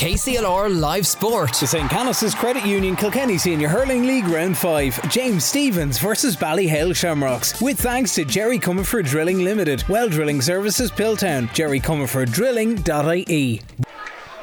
KCLR Live Sport. The St. Canice's Credit Union Kilkenny Senior Hurling League Round 5. James Stephens versus Ballyhale Shamrocks. With thanks to Jerry Comerford Drilling Limited. Well Drilling Services Piltown, Jerry Comerford Drilling.ie.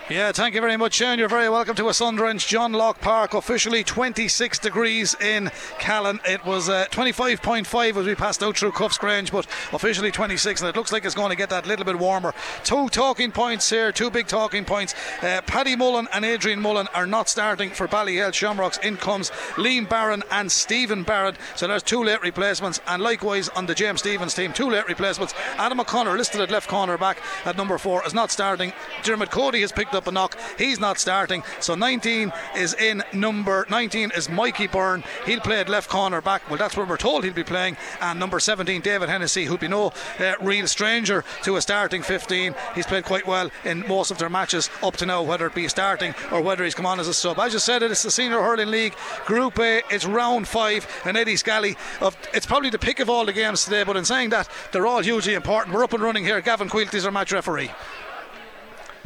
Yeah, thank you very much, Shane. You're very welcome to a sun John Locke Park. Officially 26 degrees in Callan. It was uh, 25.5 as we passed out through Cuffesgrange, but officially 26, and it looks like it's going to get that little bit warmer. Two talking points here, two big talking points. Uh, Paddy Mullen and Adrian Mullen are not starting for Ballyhale Shamrocks. In comes Liam Barron and Stephen Barrett. So there's two late replacements, and likewise on the James Stephens team, two late replacements. Adam O'Connor, listed at left corner back at number four, is not starting. Dermot Cody has picked up a knock. He's not starting. So 19 is in number 19 is Mikey Byrne. He'll play at left corner back. Well, that's where we're told he'll be playing. And number 17, David Hennessy, who'll be no uh, real stranger to a starting 15. He's played quite well in most of their matches up to now, whether it be starting or whether he's come on as a sub. As you said, it's the Senior Hurling League Group A. It's round five, and Eddie Scally. Of, it's probably the pick of all the games today. But in saying that, they're all hugely important. We're up and running here. Gavin Quilty's our match referee.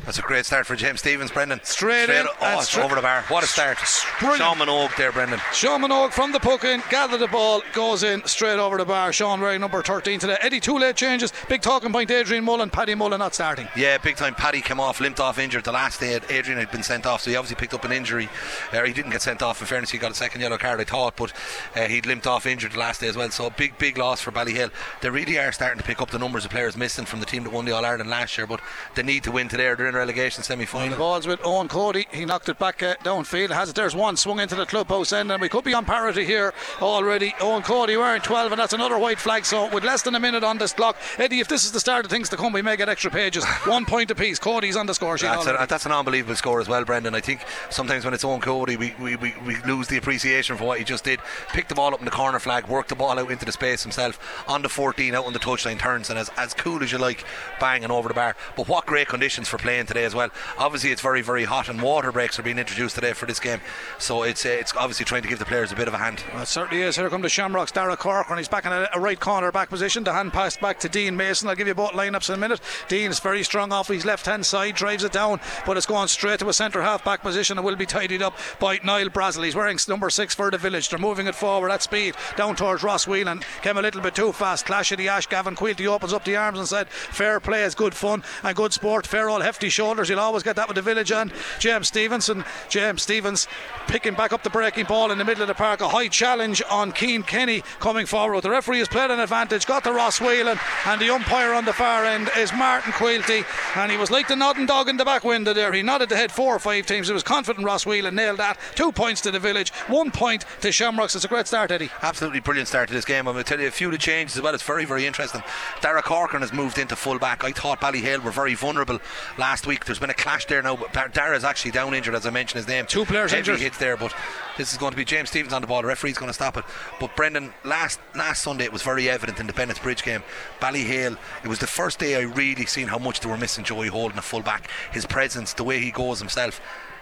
That's a great start for James Stephens, Brendan. Straight, straight in. Oh, it's over the bar. What a start. Brilliant. Sean Minogue there, Brendan. Sean Minogue from the puck in, gather the ball, goes in straight over the bar. Sean wearing number 13 today. Eddie, two late changes. Big talking point, Adrian Mullen, Paddy Mullen not starting. Yeah, big time. Paddy came off, limped off injured. The last day Adrian had been sent off, so he obviously picked up an injury. Uh, he didn't get sent off, in fairness, he got a second yellow card, I thought, but uh, he'd limped off injured the last day as well. So big, big loss for Ballyhale. They really are starting to pick up the numbers of players missing from the team that won the All Ireland last year, but they need to win today. They're in relegation semi final. The ball's with Owen Cody. He knocked it back uh, downfield. Has it? There's one swung into the clubhouse end, and we could be on parity here already. Owen Cody wearing 12, and that's another white flag. So with less than a minute on this clock, Eddie, if this is the start of things to come, we may get extra pages. one point apiece. Cody's on the score sheet. That's, a, that's, an unbelievable score as well, Brendan. I think sometimes when it's Owen Cody, we, we, we, we lose the appreciation for what he just did. Picked the ball up in the corner flag, worked the ball out into the space himself on the 14, out on the touchline turns, and as, as cool as you like, banging over the bar. But what great conditions for playing today as well. Obviously, it's very, very hot, and water breaks are being introduced today for this game. So it's uh, it's obviously trying to give the players a bit of a hand. Well, it certainly is. Here come the Shamrocks, Dara Corcoran. He's back in a, a, right corner back position. The hand passed back to Dean Mason. I'll give you both lineups in a minute. Dean is very strong off his left hand side, drives it down, but it's going straight to a centre half back position and will be tidied up by Niall Brazel. He's wearing number six for the village. They're moving it forward at speed down towards Ross Whelan. Came a little bit too fast. Clash of the Ash. Gavin Quilty opens up the arms and said, Fair play is good fun and good sport. Fair all hefty shoulders. You'll always get that with the village and James Stevenson. James Stephens picking back up the breaking ball in the middle of the park. A high challenge on Keane Kenny coming forward. The referee has played an advantage, got the Ross Whelan, and the umpire on the far end is Martin Quilty. And he was like the nodding dog in the back window there. He nodded to head four or five teams. He was confident Ross Whelan nailed that. Two points to the village, one point to Shamrocks. It's a great start, Eddie. Absolutely brilliant start to this game. I'm going to tell you a few of the changes as well. It's very, very interesting. Dara Corcoran has moved into full back. I thought Ballyhale were very vulnerable last week. There's been a clash there now. But Dara's actually down injured, as I mentioned his name. Two players Heavy injured. hits there, but this is going to be James Stephens on the ball. The referee's going to stop it. But Brendan, last last Sunday it was very evident in the Bennett's Bridge game. Ballyhale, it was the first day I really seen how much they were missing Joey Holden, a full back. His presence, the way he goes himself.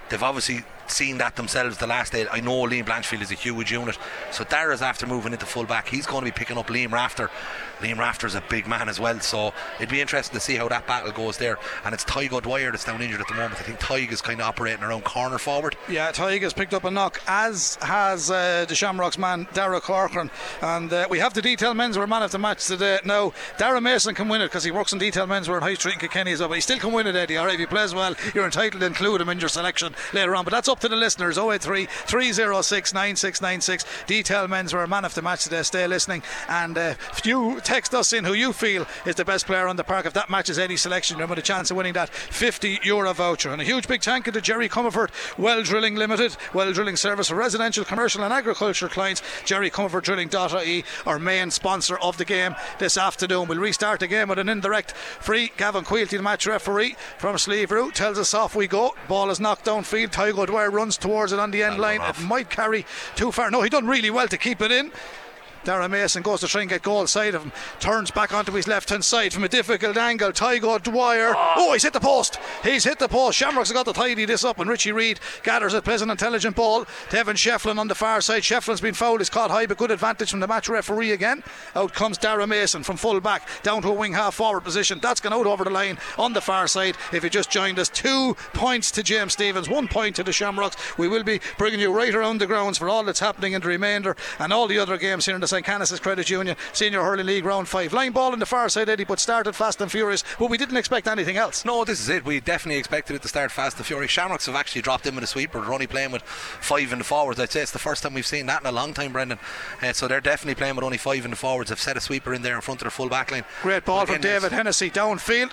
They've obviously seen that themselves the last day. I know Liam Blanchfield is a huge unit. So Dara's after moving into full back. He's going to be picking up Liam Rafter. Liam Rafter's a big man as well. So it'd be interesting to see how that battle goes there. And it's Tygo Dwyer that's down injured at the moment. I think Tyg is kind of operating around corner forward. Yeah, Tyg has picked up a knock, as has uh, the Shamrocks man, Dara Corcoran. And uh, we have the detail men's menswear man of the match today. Now, Dara Mason can win it because he works in detail menswear in High Street in Kilkenny as well. But he still can win it, Eddie. All right, if he plays well, you're entitled to include him in your selection later on. But that's up to the listeners. 083 306 9696. Detail menswear man of the match today. Stay listening. And uh, you text us in who you feel is the best player on the park, if that matches any selection, you're with a chance of winning that 50 euro voucher. And a huge big thank you to Jerry Comerford, Well Drilling Limited, Well Drilling Service for residential, commercial, and agriculture clients. Jerry Comerford Drilling.ie, our main sponsor of the game this afternoon. We'll restart the game with an indirect free. Gavin Quilty, the match referee from Slieverue, tells us off we go. Ball is knocked downfield. Tygo Dwyer runs towards it on the end line. It might carry too far. No, he done really well to keep it in. Darren Mason goes to try and get goal side of him. Turns back onto his left hand side from a difficult angle. Tygo Dwyer. Ah. Oh, he's hit the post. He's hit the post. Shamrocks have got to tidy this up. And Richie Reid gathers a pleasant, intelligent ball. Devon Shefflin on the far side. Shefflin's been fouled. He's caught high, but good advantage from the match referee again. Out comes Darren Mason from full back down to a wing half forward position. That's gone out over the line on the far side. If you just joined us, two points to James Stephens, one point to the Shamrocks. We will be bringing you right around the grounds for all that's happening in the remainder and all the other games here in the St. Canice's Credit Union Senior Hurling League Round 5. Line ball in the far side, Eddie, but started fast and furious, but we didn't expect anything else. No, this is it. We definitely expected it to start fast and furious. Shamrocks have actually dropped in with a sweeper. They're only playing with five in the forwards. I'd say it's the first time we've seen that in a long time, Brendan. Uh, so they're definitely playing with only five in the forwards. They've set a sweeper in there in front of their full back line. Great ball from David Hennessy downfield.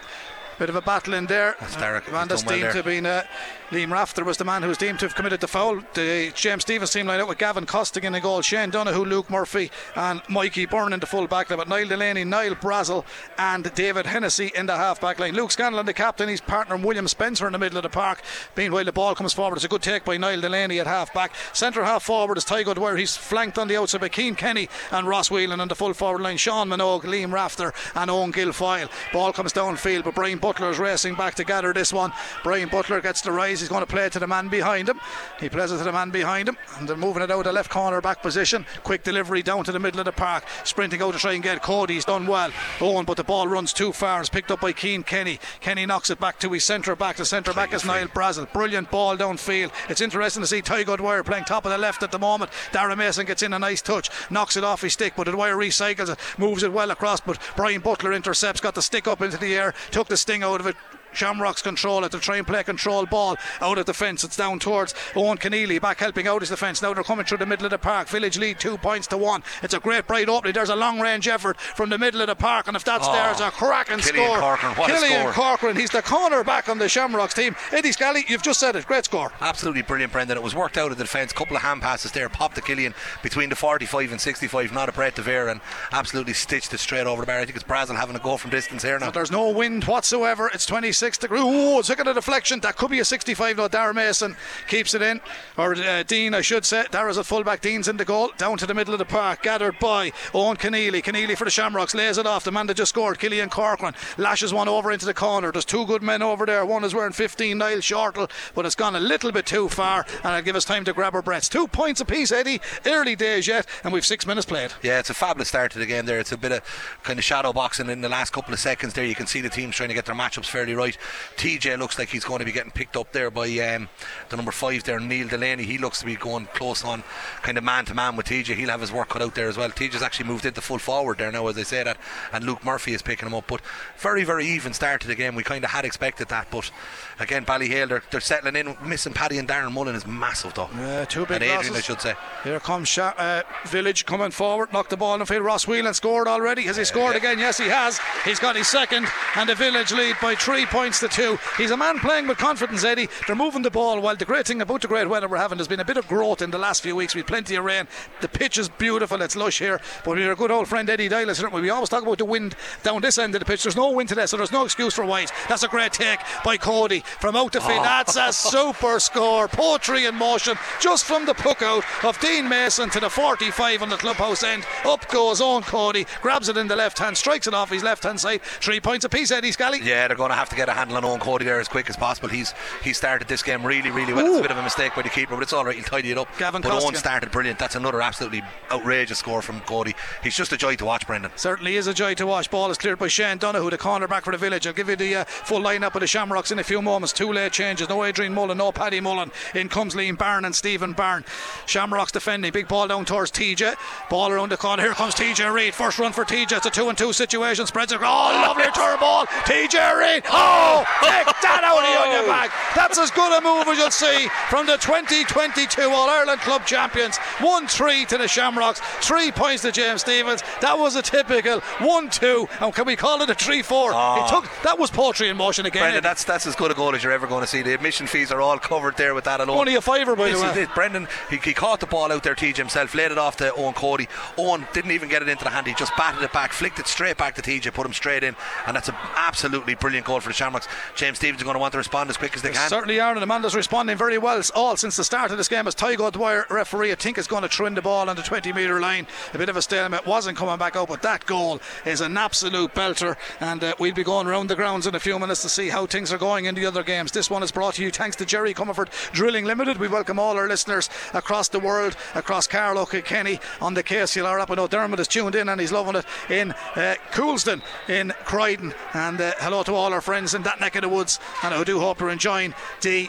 Bit of a battle in there. That's Derek. Van He's done well to been uh, Liam Rafter was the man who was deemed to have committed the foul. The James Stephens team lined up with Gavin Costigan in goal, Shane Donoghue, Luke Murphy, and Mikey Byrne in the full back line. But Niall Delaney, Niall Brazel, and David Hennessy in the half back line. Luke Scanlon, the captain, his partner William Spencer in the middle of the park. Meanwhile, the ball comes forward. It's a good take by Niall Delaney at half back. Centre half forward is Tygo Dwyer. He's flanked on the outside by Keane Kenny and Ross Whelan on the full forward line. Sean Minogue, Liam Rafter, and Owen Guilfoyle. Ball comes downfield, but Brian Butler is racing back to gather this one. Brian Butler gets the rise. He's going to play to the man behind him. He plays it to the man behind him, and they're moving it out of the left corner back position. Quick delivery down to the middle of the park. Sprinting out to try and get Cody. He's done well. Owen, but the ball runs too far. It's picked up by Keane Kenny. Kenny knocks it back to his centre back. The centre back is Niall Brazel. Brilliant ball downfield. It's interesting to see Tygo Dwyer playing top of the left at the moment. Darren Mason gets in a nice touch, knocks it off his stick, but Dwyer recycles it, moves it well across. But Brian Butler intercepts, got the stick up into the air, took the sting out of it. Shamrocks control it. They're trying to play control ball out of the fence. It's down towards Owen Keneally back helping out his defence. Now they're coming through the middle of the park. Village lead two points to one. It's a great bright opening. There's a long range effort from the middle of the park, and if that's Oh, there, it's a cracking Killian score. Corcoran, what a Killian score. Corcoran. He's the corner back on the Shamrocks team. Eddie Scally, you've just said it. Great score. Absolutely brilliant, Brendan. It was worked out of the defence. Couple of hand passes there, popped the Killian between the 45 and 65. Not a breath of air, and absolutely stitched it straight over the bar. I think it's Brazel having a go from distance here now. But there's no wind whatsoever. It's 26 Ooh, it's looking at a deflection. That could be a 65. No, Darren Mason keeps it in. Or uh, Dean, I should say. Darren's at fullback. Dean's in the goal. Down to the middle of the park. Gathered by Owen Keneally. Keneally for the Shamrocks. Lays it off. The man that just scored, Killian Corcoran. Lashes one over into the corner. There's two good men over there. One is wearing 15, Niall Shortall. But it's gone a little bit too far. And it'll give us time to grab our breaths. Two points apiece, Eddie. Early days yet. And we've six minutes played. Yeah, it's a fabulous start to the game there. It's a bit of kind of shadow boxing in the last couple of seconds there. You can see the teams trying to get their matchups fairly right. TJ looks like he's going to be getting picked up there by um, the number five there, Niall Delaney. He looks to be going close on kind of man to man with TJ. He'll have his work cut out there as well. TJ's actually moved into full forward there now, as they say that, and Luke Murphy is picking him up. But very, very even start to the game. We kind of had expected that, but again, Ballyhale, they're, they're settling in. Missing Paddy and Darren Mullen is massive though. Yeah, two big and Adrian, losses. I should say. Here comes Sha- uh, Village coming forward, knocked the ball in the field. Ross Whelan scored already. Has he scored again? Yes, he has. He's got his second, and the Village lead by three points to two. He's a man playing with confidence, Eddie. They're moving the ball well. The great thing about the great weather we're having, there's been a bit of growth in the last few weeks. We've plenty of rain. The pitch is beautiful. It's lush here. But we're a good old friend Eddie Dylas. aren't We We always talk about the wind down this end of the pitch. There's no wind today, so there's no excuse for White. That's a great take by Cody from out the field. That's a super score. Poetry in motion just from the puck out of Dean Mason to the 45 on the clubhouse end. Up goes Owen Cody, grabs it in the left hand, strikes it off his left hand side. Three points apiece, Eddie Scally. Yeah, they're going to have to get a handle on Owen Cody there as quick as possible. He's he started this game really, really well. It's a bit of a mistake by the keeper, but it's all right. He'll tidy it up. Gavin but Owen started brilliant. That's another absolutely outrageous score from Cody. He's just a joy to watch, Brendan. Certainly is a joy to watch. Ball is cleared by Shane Donoghue, the corner back for the village. I'll give you the uh, full lineup of the Shamrocks in a few moments. Two late changes. No Adrian Mullen, no Paddy Mullen. In comes Liam Byrne and Stephen Byrne. Shamrocks defending. Big ball down towards TJ. Ball around the corner. Here comes TJ Reid. First run for TJ. It's a two and two situation. Spreads it. Oh, lovely turn ball. TJ Reid. Oh, take that out of the onion oh. bag. That's as good a move as you'll see from the 2022 All Ireland Club champions. 1 3 to the Shamrocks. Three points to James Stephens. That was a typical 1 2. And can we call it a 3 4? It ah. took That was poetry in motion again. That's that's as good a goal as you're ever going to see. The admission fees are all covered there with that alone. Only a fiver, by the way. is it. Brendan, he, he caught the ball out there, TJ himself, laid it off to Owen Cody. Owen didn't even get it into the hand. He just batted it back, flicked it straight back to TJ, put him straight in, and that's an absolutely brilliant goal for the Shamrocks. James Stephens are going to want to respond as quick as they can. Certainly are, and Amanda's responding very well all since the start of this game. As Tygo Dwyer, referee, I think is going to trim the ball on the 20 metre line. A bit of a stalemate, wasn't coming back out, but that goal is an absolute belter. And uh, we'll be going around the grounds in a few minutes to see how things are going in the other games. This one is brought to you thanks to Jerry Comerford Drilling Limited. We welcome all our listeners across the world, across Carlow, Kilkenny, on the KCLR app. I know Dermot is tuned in and he's loving it in uh, Coulsdon, in Croydon. And uh, hello to all our friends in that neck of the woods. And I do hope you're enjoying the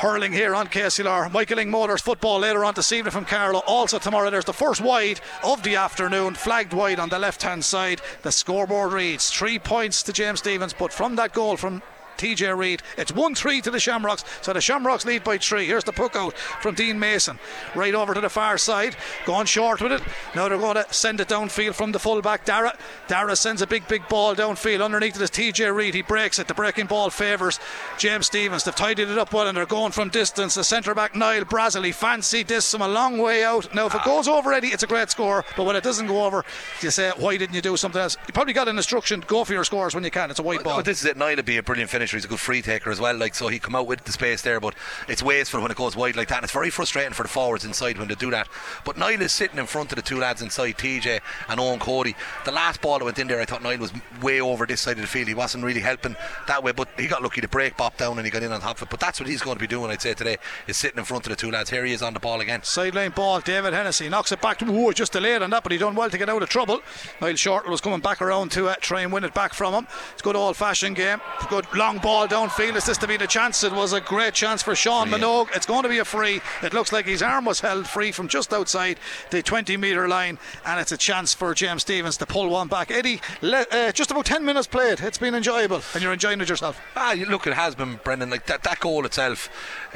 hurling here on KCLR. Michael Lyng Motors football later on this evening from Carlow. Also tomorrow there's the first wide of the afternoon, flagged wide on the left hand side. The scoreboard reads three points to James Stephens, but from that goal from TJ Reid. It's 1 3 to the Shamrocks, so the Shamrocks lead by three. Here's the puck out from Dean Mason, right over to the far side, going short with it. Now they're going to send it downfield from the fullback, Dara. Dara sends a big, big ball downfield. Underneath it is TJ Reid. He breaks it. The breaking ball favours James Stephens. They've tidied it up well and they're going from distance. The centre back, Niall Brazelli, fancy this from a long way out. Now, if it goes over Eddie, it's a great score, but when it doesn't go over, you say, why didn't you do something else? You probably got an instruction go for your scores when you can. It's a white ball. But this is it. Niall would be a brilliant finisher. He's a good free taker as well. Like so, he come out with the space there, but it's wasteful when it goes wide like that. And it's very frustrating for the forwards inside when they do that. But Niall is sitting in front of the two lads inside, TJ and Owen Cody. The last ball that went in there, I thought Niall was way over this side of the field. He wasn't really helping that way, but he got lucky. The break bopped down and he got in on top of it. But that's what he's going to be doing, I'd say today, is sitting in front of the two lads. Here he is on the ball again. Sideline ball, David Hennessy knocks it back to Ooh, just delayed on that, but he done well to get out of trouble. Niall Shortall was coming back around to uh, try and win it back from him. It's good old fashioned game. Good long ball downfield. Is this to be the chance? It was a great chance for Sean Minogue. It's going to be a free. It looks like his arm was held free from just outside the 20 metre line, and it's a chance for James Stephens to pull one back. Eddie, le- uh, just about 10 minutes played. It's been enjoyable, and you're enjoying it yourself. Ah, look, it has been, Brendan. Like that, that goal itself,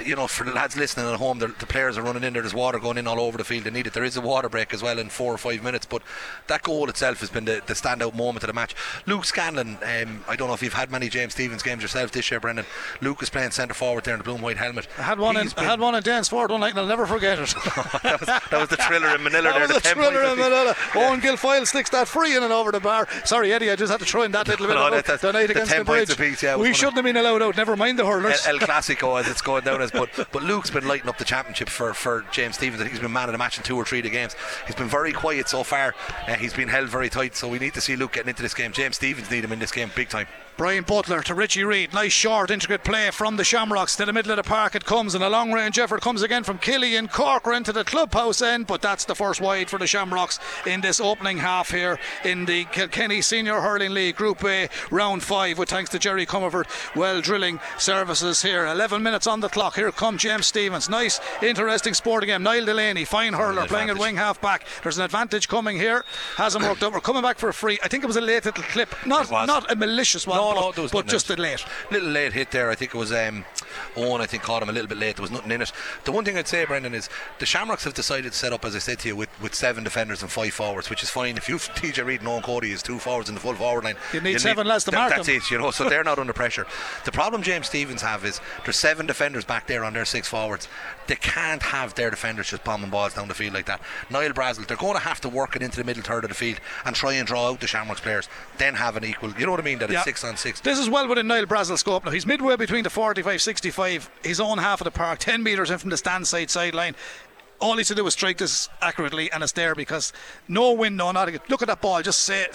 you know, for the lads listening at home, the, the players are running in there. There's water going in all over the field. They need it. There is a water break as well in four or five minutes, but that goal itself has been the, the standout moment of the match. Luke Scanlon, um, I don't know if you've had many James Stephens games yourself this year, Brendan. Luke is playing centre forward there in the blue and white helmet. I had one. In, I had one in Danesfort one night, and I'll never forget it. that, was, that, was, the thriller in Manila. that there, was the, the thriller in Manila. Owen Guilfoyle sticks that free in and over the bar. Sorry, Eddie, I just had to throw in that little bit no, about that, the night the against the bridge. Piece, yeah, we shouldn't have been allowed out. Never mind the hurlers. El, El Clasico as it's going down as, but but Luke's been lighting up the championship for for James. I think he's been man of the match in two or three of the games. He's been very quiet so far. Uh, he's been held very tight. So we need to see Luke getting into this game. James Stephens need him in this game big time. Brian Butler to Richie Reid. Nice short, intricate play from the Shamrocks to the middle of the park. It comes, and a long range effort comes again from Killian Corcoran to the clubhouse end. But that's the first wide for the Shamrocks in this opening half here in the Kilkenny Senior Hurling League Group A, round five. With thanks to Jerry Comerford, well drilling services here. 11 minutes on the clock. Here come James Stephens. Nice, interesting sporting game. Niall Delaney, fine hurler, playing at wing half back. There's an advantage coming here. Hasn't worked out. We're coming back for a free. I think it was a late little clip, not not a malicious one. No, but, no, but just a late. Little late hit there. I think it was um, Owen. I think caught him a little bit late. There was nothing in it. The one thing I'd say, Brendan, is the Shamrocks have decided to set up, as I said to you, with, with seven defenders and five forwards, which is fine. If you TJ Reid and Owen Cody is two forwards in the full forward line, you need seven less to mark That's them. it, you know. So they're not under pressure. The problem James Stephens have is there's seven defenders back there on their six forwards. They can't have their defenders just bombing balls down the field like that. Niall Brazel, they're going to have to work it into the middle third of the field and try and draw out the Shamrocks players. Then have an equal. You know what I mean? That Yeah. it's six on six. This is well within Niall Brazel's scope now. He's midway between the 45 65, his own half of the park, 10 metres in from the stand side sideline. All he's to do is strike this accurately, and it's there because no wind, no nothing. Look at that ball, just say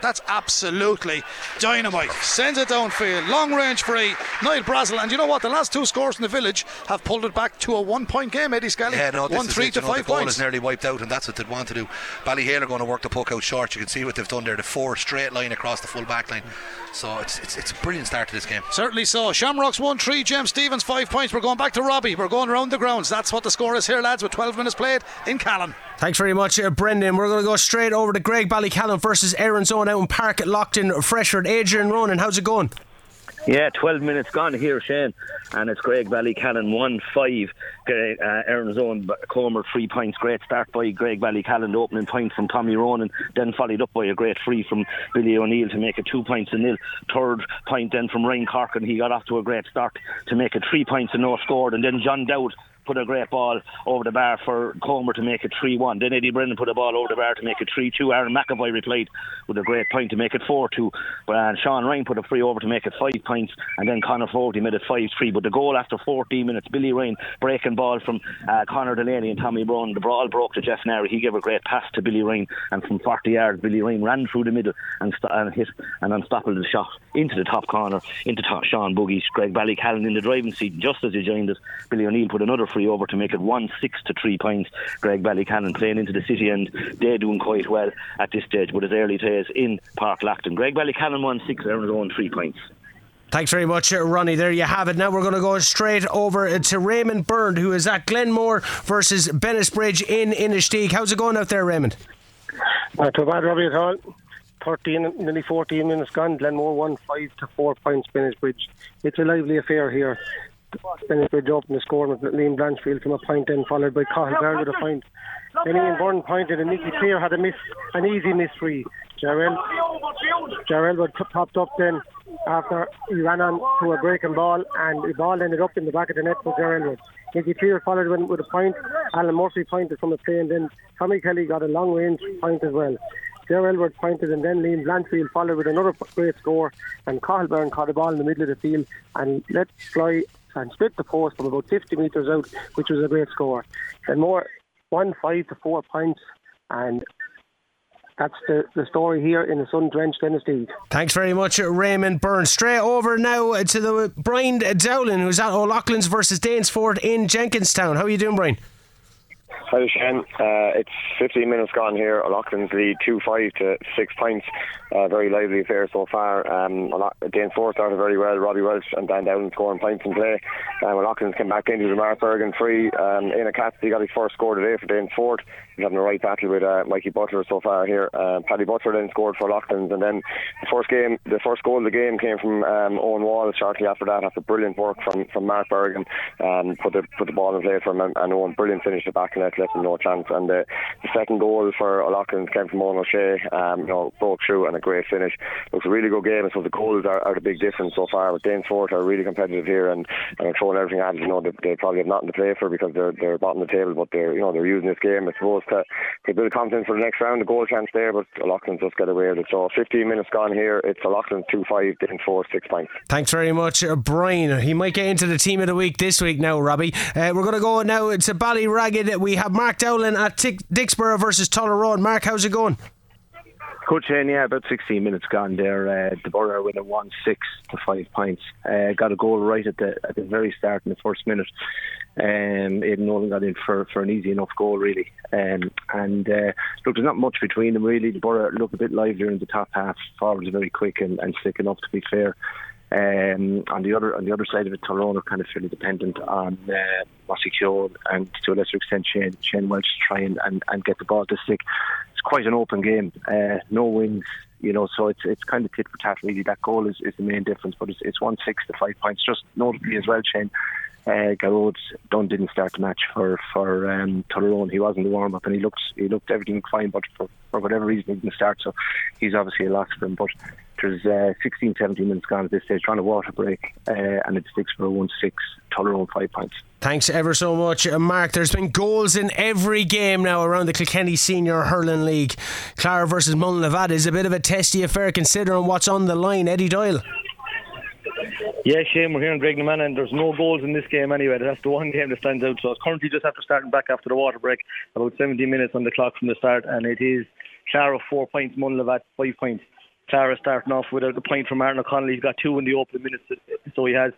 that's absolutely dynamite. Sends it downfield, long range free. Niall Brazel, and you know what? The last two scores in the village have pulled it back to a one point game, Eddie Scally. Yeah, no, this one is three it, to know, five the points. is nearly wiped out, and that's what they'd want to do. Ballyhale are going to work the puck out short. You can see what they've done there. The four straight line across the full back line. So it's, it's it's a brilliant start to this game. Certainly so. Shamrocks 1 3, James Stephens 5 points. We're going back to Robbie. We're going around the grounds. That's what the score is here, lads, with 12 minutes played in Callan. Thanks very much, uh, Brendan. We're going to go straight over to Graigue Ballycallan versus Aaron Own out in Páirc Lachtain in Freshford. Adrian Ronan, how's it going? Yeah, 12 minutes gone here, Shane. And it's Greg Valley Ballycallan 1 5. Uh, Erin's Own Comer, three points. Great start by Graigue Ballycallan, the opening point from Tommy Ronan, then followed up by a great free from Billy O'Neill to make it two points to nil. Third point then from Ryan Corkin. He got off to a great start to make it three points and no scored. And then John Dowd put a great ball over the bar for Comer to make it 3 1. Then Eddie Brennan put a ball over the bar to make it 3 2. Aaron McAvoy replied with a great point to make it 4 2. And Sean Ryan put a free over to make it 5 points. And then Conor Fogarty made it 5 3. But the goal after 14 minutes, Billy Ryan breaking ball from uh, Conor Delaney and Tommy Brown. The ball broke to Jeff Nary. He gave a great pass to Billy Ryan. And from 40 yards, Billy Ryan ran through the middle and, st- and hit an unstoppable shot into the top corner, into top Sean Boogies. Graigue Ballycallan in the driving seat. Just as he joined us, Billy O'Neill put another free over to make it 1 6 to 3 points. Graigue Ballycallan playing into the city and they're doing quite well at this stage, but his early days in Páirc Lachtain. Graigue Ballycallan 1 6, Erin's Own 3 points. Thanks very much, uh, Ronnie. There you have it. Now we're going to go straight over uh, to Raymond Byrne, who is at Glenmore versus Bennettsbridge in Inistioge. How's it going out there, Raymond? Not too bad, Robbie, at all. 13, nearly 14 minutes gone. Glenmore won 5 to 4 points, Bennettsbridge. It's a lively affair here. Bennettsbridge opened the score with Liam Blanchfield from a point then, followed by Cahill Byrne with a point. Then Ian Byrne pointed and Nicky Clear had a miss, an easy miss free. Jarrell, Jarrell would popped up then after he ran on to a breaking ball and the ball ended up in the back of the net for Jarrell. Nicky Clear followed with, with a point. Alan Murphy pointed from a play and then Tommy Kelly got a long range point as well. Joe Elwood pointed and then Liam Blanchfield followed with another great score and Cahill Byrne caught the ball in the middle of the field and let fly and split the post from about 50 metres out, which was a great score. And more, one five to four points, and that's the, the story here in the sun drenched Inistioge. Thanks very much, Raymond Byrne. Straight over now to the Brian Dowling, who's at O'Loughlin's versus Danesfort in Jenkinstown. How are you doing, Brian? Hi, Shane. Uh, it's 15 minutes gone here. O'Loughlin's lead 2 5 to 6 points. Uh, very lively affair so far. Um, Danesfort started very well. Robbie Welsh and Dan Dowling scoring points in play. Um, O'Loughlin's came back into the Mark Bergin free. Um, in a cat, he got his first score today for Danesfort. He's having a right battle with uh, Mikey Butler so far here. Uh, Paddy Butler then scored for O'Loughlin's, and then the first game, the first goal of the game came from um, Owen Wall. Shortly after that, after brilliant work from, from Mark Bergin, um, put the put the ball in play for him, and, and Owen brilliant finish the back left him no chance. And uh, the second goal for O'Loughlin's came from Owen O'Shea. Um, you know, broke through and a great finish. It was a really good game. And so the goals are, are the big difference so far. But Danesfort are really competitive here, and, and throwing everything at it. You know, they, they probably have nothing to play for because they're they're bottom of the table, but they're you know they're using this game, I suppose, to, to build confidence for the next round. The goal chance there, but O'Loughlin's just get away with it. So 15 minutes gone here. It's O'Loughlin's 2 5, Danesfort 6 points. Thanks very much, uh, Brian. He might get into the team of the week this week now, Robbie. Uh, we're going to go now to Ballyragget. We have Mark Dowling at Dicksboro versus Tullaroan. Mark, how's it going? Good, Shane. Yeah, about 16 minutes gone there. Uh, the Borough winning 1 6 to 5 points. Uh, got a goal right at the at the very start in the first minute. Um, Aidan Nolan got in for, for an easy enough goal, really. Um, and uh, look, there's not much between them, really. The Borough look a bit livelier in the top half. Forwards are very quick and, and slick enough, to be fair. Um, on the other on the other side of it, Tullaroan are kind of fairly dependent on uh, Mossy and to a lesser extent Shane Shane Welch to try and, and, and get the ball to stick. It's quite an open game. Uh, no wins, you know, so it's it's kind of tit for tat really. That goal is, is the main difference, but it's it's one six to five points. Just notably as well, Shane. Uh, Garrod Dunn didn't start the match for for um, Tullaroan. He wasn't the warm up, and he looked he looked everything fine, but for, for whatever reason he didn't start. So he's obviously a loss for him. But there's uh, 16, 17 minutes gone at this stage, trying to water break, uh, and it sticks for 1 6, Tullaroan 5 points. Thanks ever so much, uh, Mark. There's been goals in every game now around the Kilkenny Senior Hurling League. Clara versus Mullinavat is a bit of a testy affair considering what's on the line. Eddie Doyle. Yeah, Shane, we're here in Greg and there's no goals in this game anyway. That's the one game that stands out. So it's currently just after starting back after the water break, about 17 minutes on the clock from the start, and it is Clara 4 points, Mullinavat 5 points. Clara starting off with a point from Martin O'Connell. He's got two in the opening minutes, so he has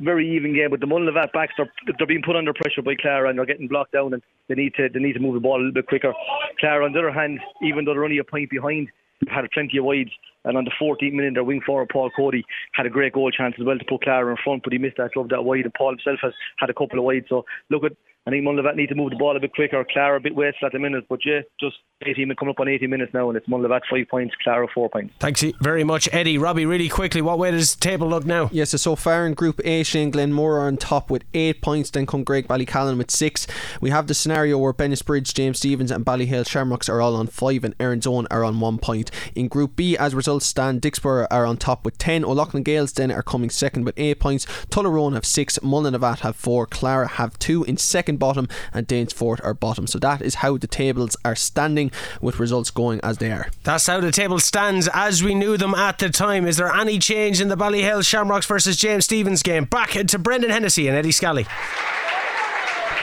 very even game. But the Mullinavat backs are they're being put under pressure by Clara and they're getting blocked down and they need to they need to move the ball a little bit quicker. Clara, on the other hand, even though they're only a point behind, they've had plenty of wides. And on the 14th minute, their wing forward Paul Cody had a great goal chance as well to put Clara in front, but he missed that glove that wide. And Paul himself has had a couple of wides. So look at I think Mullinavat need to move the ball a bit quicker. Clara a bit wasted at the minute, but yeah, just 18 coming up on 80 minutes now, and it's Mullinavat five points, Clara four points. Thanks very much, Eddie. Robbie, really quickly, what way does the table look now? Yes, so, so far in Group A, Shane Glenmore are on top with eight points. Then come Graigue Ballycallan with six. We have the scenario where Bennettsbridge, James Stephens, and Ballyhale Shamrocks are all on five, and Erin's Own are on one point. In Group B, as we're results stand, Dicksboro are on top with 10. O'Loughlin Gaels then are coming second with 8 points. Tullaroan have 6. Mullinavat have 4. Clara have 2 in second bottom. And Danesfort are bottom. So that is how the tables are standing with results going as they are. That's how the table stands as we knew them at the time. Is there any change in the Ballyhale Shamrocks versus James Stephens game? Back to Brendan Hennessy and Eddie Scally.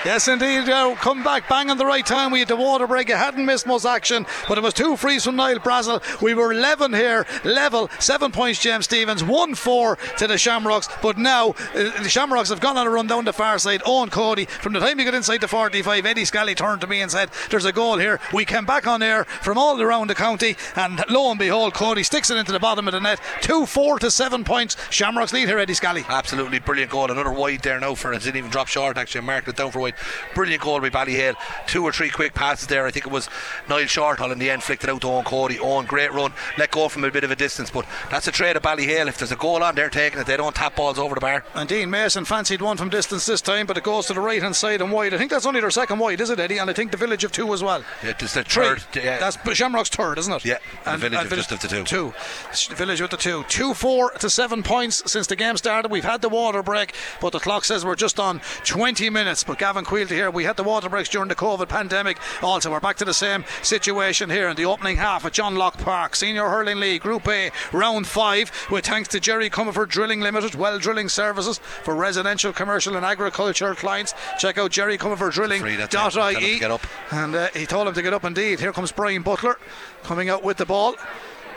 Yes, indeed. Uh, come back bang on the right time. We had the water break. You hadn't missed much action, but it was two frees from Niall Brazel. We were 11 here, level. Seven points, James Stephens, 1 4 to the Shamrocks. But now uh, the Shamrocks have gone on a run down the far side. Owen Cody, from the time he got inside the 45, Eddie Scally turned to me and said, There's a goal here. We came back on air from all around the county, and lo and behold, Cody sticks it into the bottom of the net. 2 4 to 7 points. Shamrocks lead here, Eddie Scally. Absolutely brilliant goal. Another wide there now for it. Didn't even drop short, actually. Marked it down for wide. Brilliant goal by Ballyhale. Two or three quick passes there. I think it was Niall Shortall in the end flicked it out to Owen Cody. Owen, great run. Let go from a bit of a distance. But that's a trade of Ballyhale. If there's a goal on, they're taking it. They don't tap balls over the bar. And Dean Mason fancied one from distance this time, but it goes to the right hand side and wide. I think that's only their second wide, is it, Eddie? And I think the village of two as well. Yeah, it's the third. Yeah. That's Shamrock's third, isn't it? Yeah, and, the village of just of the two. Two. Village with the two. Two, four to seven points since the game started. We've had the water break, but the clock says we're just on 20 minutes. But Gavin Quilty here, we had the water breaks during the COVID pandemic. Also, we're back to the same situation here in the opening half at John Locke Park. Senior Hurling League, Group A, round five, with thanks to Jerry Comerford Drilling Limited, well drilling services for residential, commercial, and agricultural clients. Check out Jerry Comerford Drilling.ie. And uh, he told him to get up indeed. Here comes Brian Butler coming out with the ball.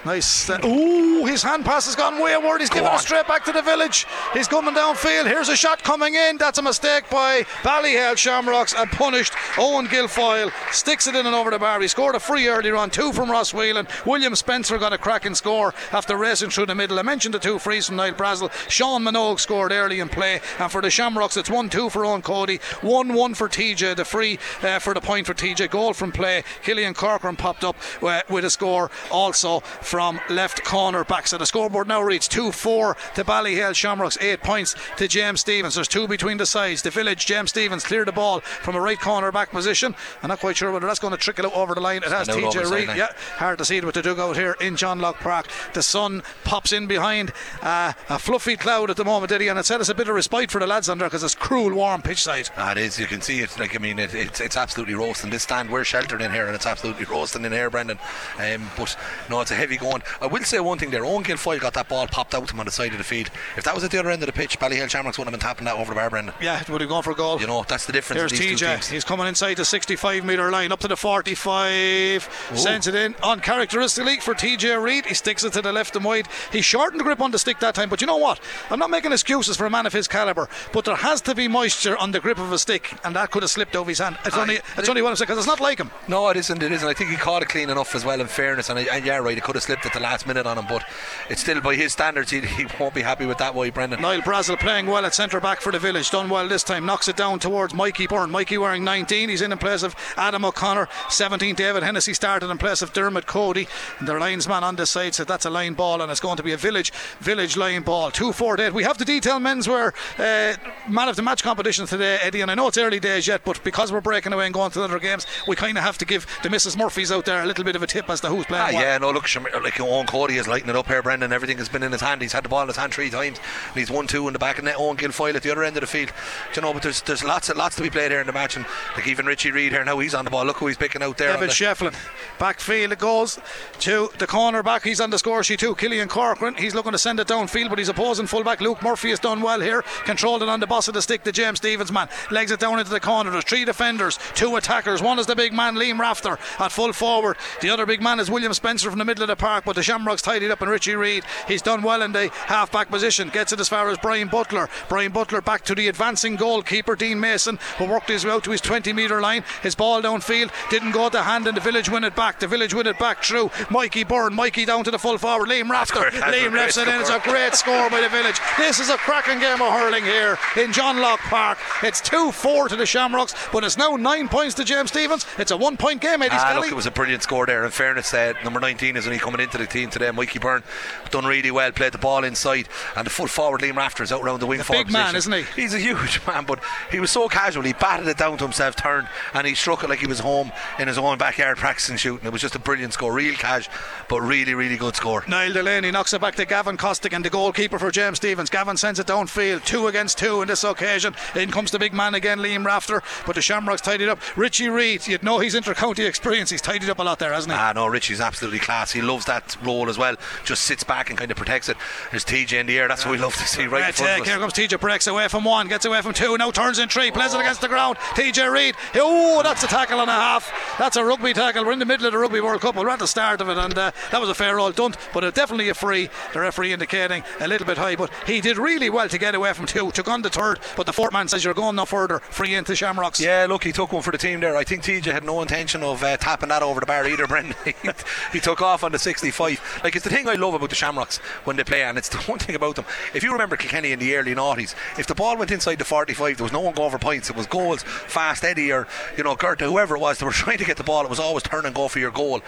Nice. Uh, ooh, his hand pass has gone wayward. He's giving it straight back to the village. He's coming downfield. Here's a shot coming in. That's a mistake by Ballyhale Shamrocks and punished. Owen Guilfoyle sticks it in and over the bar. He scored a free earlier on, two from Ross Whelan. William Spencer got a cracking score after racing through the middle. I mentioned the two frees from Niall Brazel. Sean Minogue scored early in play. And for the Shamrocks, it's 1 2 for Owen Cody, 1 1 for TJ. The free uh, for the point for TJ. Goal from play. Killian Corcoran popped up uh, with a score also from left corner back. So the scoreboard now reads 2 4 to Ballyhale Shamrocks, 8 points to James Stephens. There's two between the sides. The village, James Stevens cleared the ball from a right corner back position. I'm not quite sure whether that's going to trickle out over the line. It has TJ Reid. Yeah, hard to see it with the dugout here in John Locke Park. The sun pops in behind uh, a fluffy cloud at the moment, Eddie, and it said it's a bit of respite for the lads under because it's cruel warm pitch side. Ah, it is. You can see it. Like I mean, it, it's it's absolutely roasting. This stand we're sheltered in here, and it's absolutely roasting in here, Brendan. Um, but no, it's a heavy going. I will say one thing there. Owen Guilfoyle got that ball popped out to him on the side of the field. If that was at the other end of the pitch, Ballyhale Shamrocks wouldn't have been tapping that over the bar, Brendan. Yeah, it would have gone for a goal. You know, that's the difference. Here's TJ. He's coming inside the 65 metre line, up to the 45. Ooh. Sends it in uncharacteristically for TJ Reid. He sticks it to the left and wide. He shortened the grip on the stick that time, but you know what? I'm not making excuses for a man of his calibre, but there has to be moisture on the grip of a stick, and that could have slipped over his hand. It's I, only, it's only I'm saying because it's not like him. No, it isn't. It isn't. I think he caught it clean enough as well. In fairness, and, and yeah, right, it could have slipped at the last minute on him, but it's still by his standards, he, he won't be happy with that way, Brendan. Niall Brazel playing well at centre back for the village, done well this time, knocks it down towards Mikey Byrne. Mikey wearing 19, he's in in place of Adam O'Connor. 17, David Hennessy started in place of Dermot Cody. And their linesman on this side said that's a line ball, and it's going to be a village village line ball. 2 4 8. We have the detail menswear uh, man of the match competition today, Eddie, and I know it's early days yet, but because we're breaking away and going to other games, we kind of have to give the Mrs. Murphys out there a little bit of a tip as to who's playing. Ah, yeah, no, look, like Owen Cody is lighting it up here, Brendan. Everything has been in his hand. He's had the ball in his hand three times, and he's won two in the back of net. Owen Guilfoyle at the other end of the field. Do you know, but there's there's lots of, lots to be played here in the match, and like even Richie Reid here now, he's on the ball. Look who he's picking out there. David the Shefflin, backfield it goes to the corner back. He's on the score sheet too. Killian Corcoran. He's looking to send it downfield, but he's opposing fullback Luke Murphy has done well here. Controlled it on the boss of the stick to James Stephens man. Legs it down into the corner. There's three defenders, two attackers. One is the big man Liam Rafter at full forward. The other big man is William Spencer from the middle of the park. But the Shamrocks tidied up and Richie Reid. He's done well in the half back position. Gets it as far as Brian Butler. Brian Butler back to the advancing goalkeeper Dean Mason, who worked his way out to his 20 metre line. His ball downfield didn't go to hand, and the village win it back. The village win it back through Mikey Byrne. Mikey down to the full forward. Liam Rafter. Liam it in. It's a great score by the village. This is a cracking game of hurling here in John Locke Park. It's 2 4 to the Shamrocks, but it's now 9 points to James Stephens. It's a one point game, Eddie ah, Scally. Look, it was a brilliant score there. In fairness, uh, number 19 is only coming coming into the team today. Mikey Byrne done really well, played the ball inside, and the full forward Liam Rafter is out around the wing A forward big man, isn't he? He's a huge man, but he was so casual. He batted it down to himself, turned, and he struck it like he was home in his own backyard practicing shooting. It was just a brilliant score, real cash, but really, really good score. Niall Delaney knocks it back to Gavin Costigan, the goalkeeper for James Stephens. Gavin sends it downfield, two against two in this occasion. In comes the big man again, Liam Rafter, but the Shamrocks tidied up. Richie Reid, you'd know he's inter-county experience. He's tidied up a lot there, hasn't he? Ah, no, Richie's absolutely class. He loves that role as well. Just sits back and kind of protects it. There's TJ in the air. That's what we love to see right in Right, front take. Here comes TJ breaks away from one, gets away from two, now turns in three, plays it against the ground. TJ Reid, oh, that's a tackle and a half. That's a rugby tackle. We're in the middle of the Rugby World Cup. We're at the start of it, and uh, that was a fair old dunt, but uh, definitely a free. The referee indicating a little bit high, but he did really well to get away from two. Took on the third, but the fourth man says you're going no further. Free into Shamrocks. Yeah, look, he took one for the team there. I think TJ had no intention of uh, tapping that over the bar either, Brendan. he, took off on the 65. Like, it's the thing I love about the Shamrocks when they play, and it's the one thing about them. If you remember Kilkenny in the early noughties, if the ball went inside the 45, there was no one going for points. It was goals, fast Eddie or, you know, Gerta, whoever it was, they were trying to get the ball. It was always turn and go for your goal.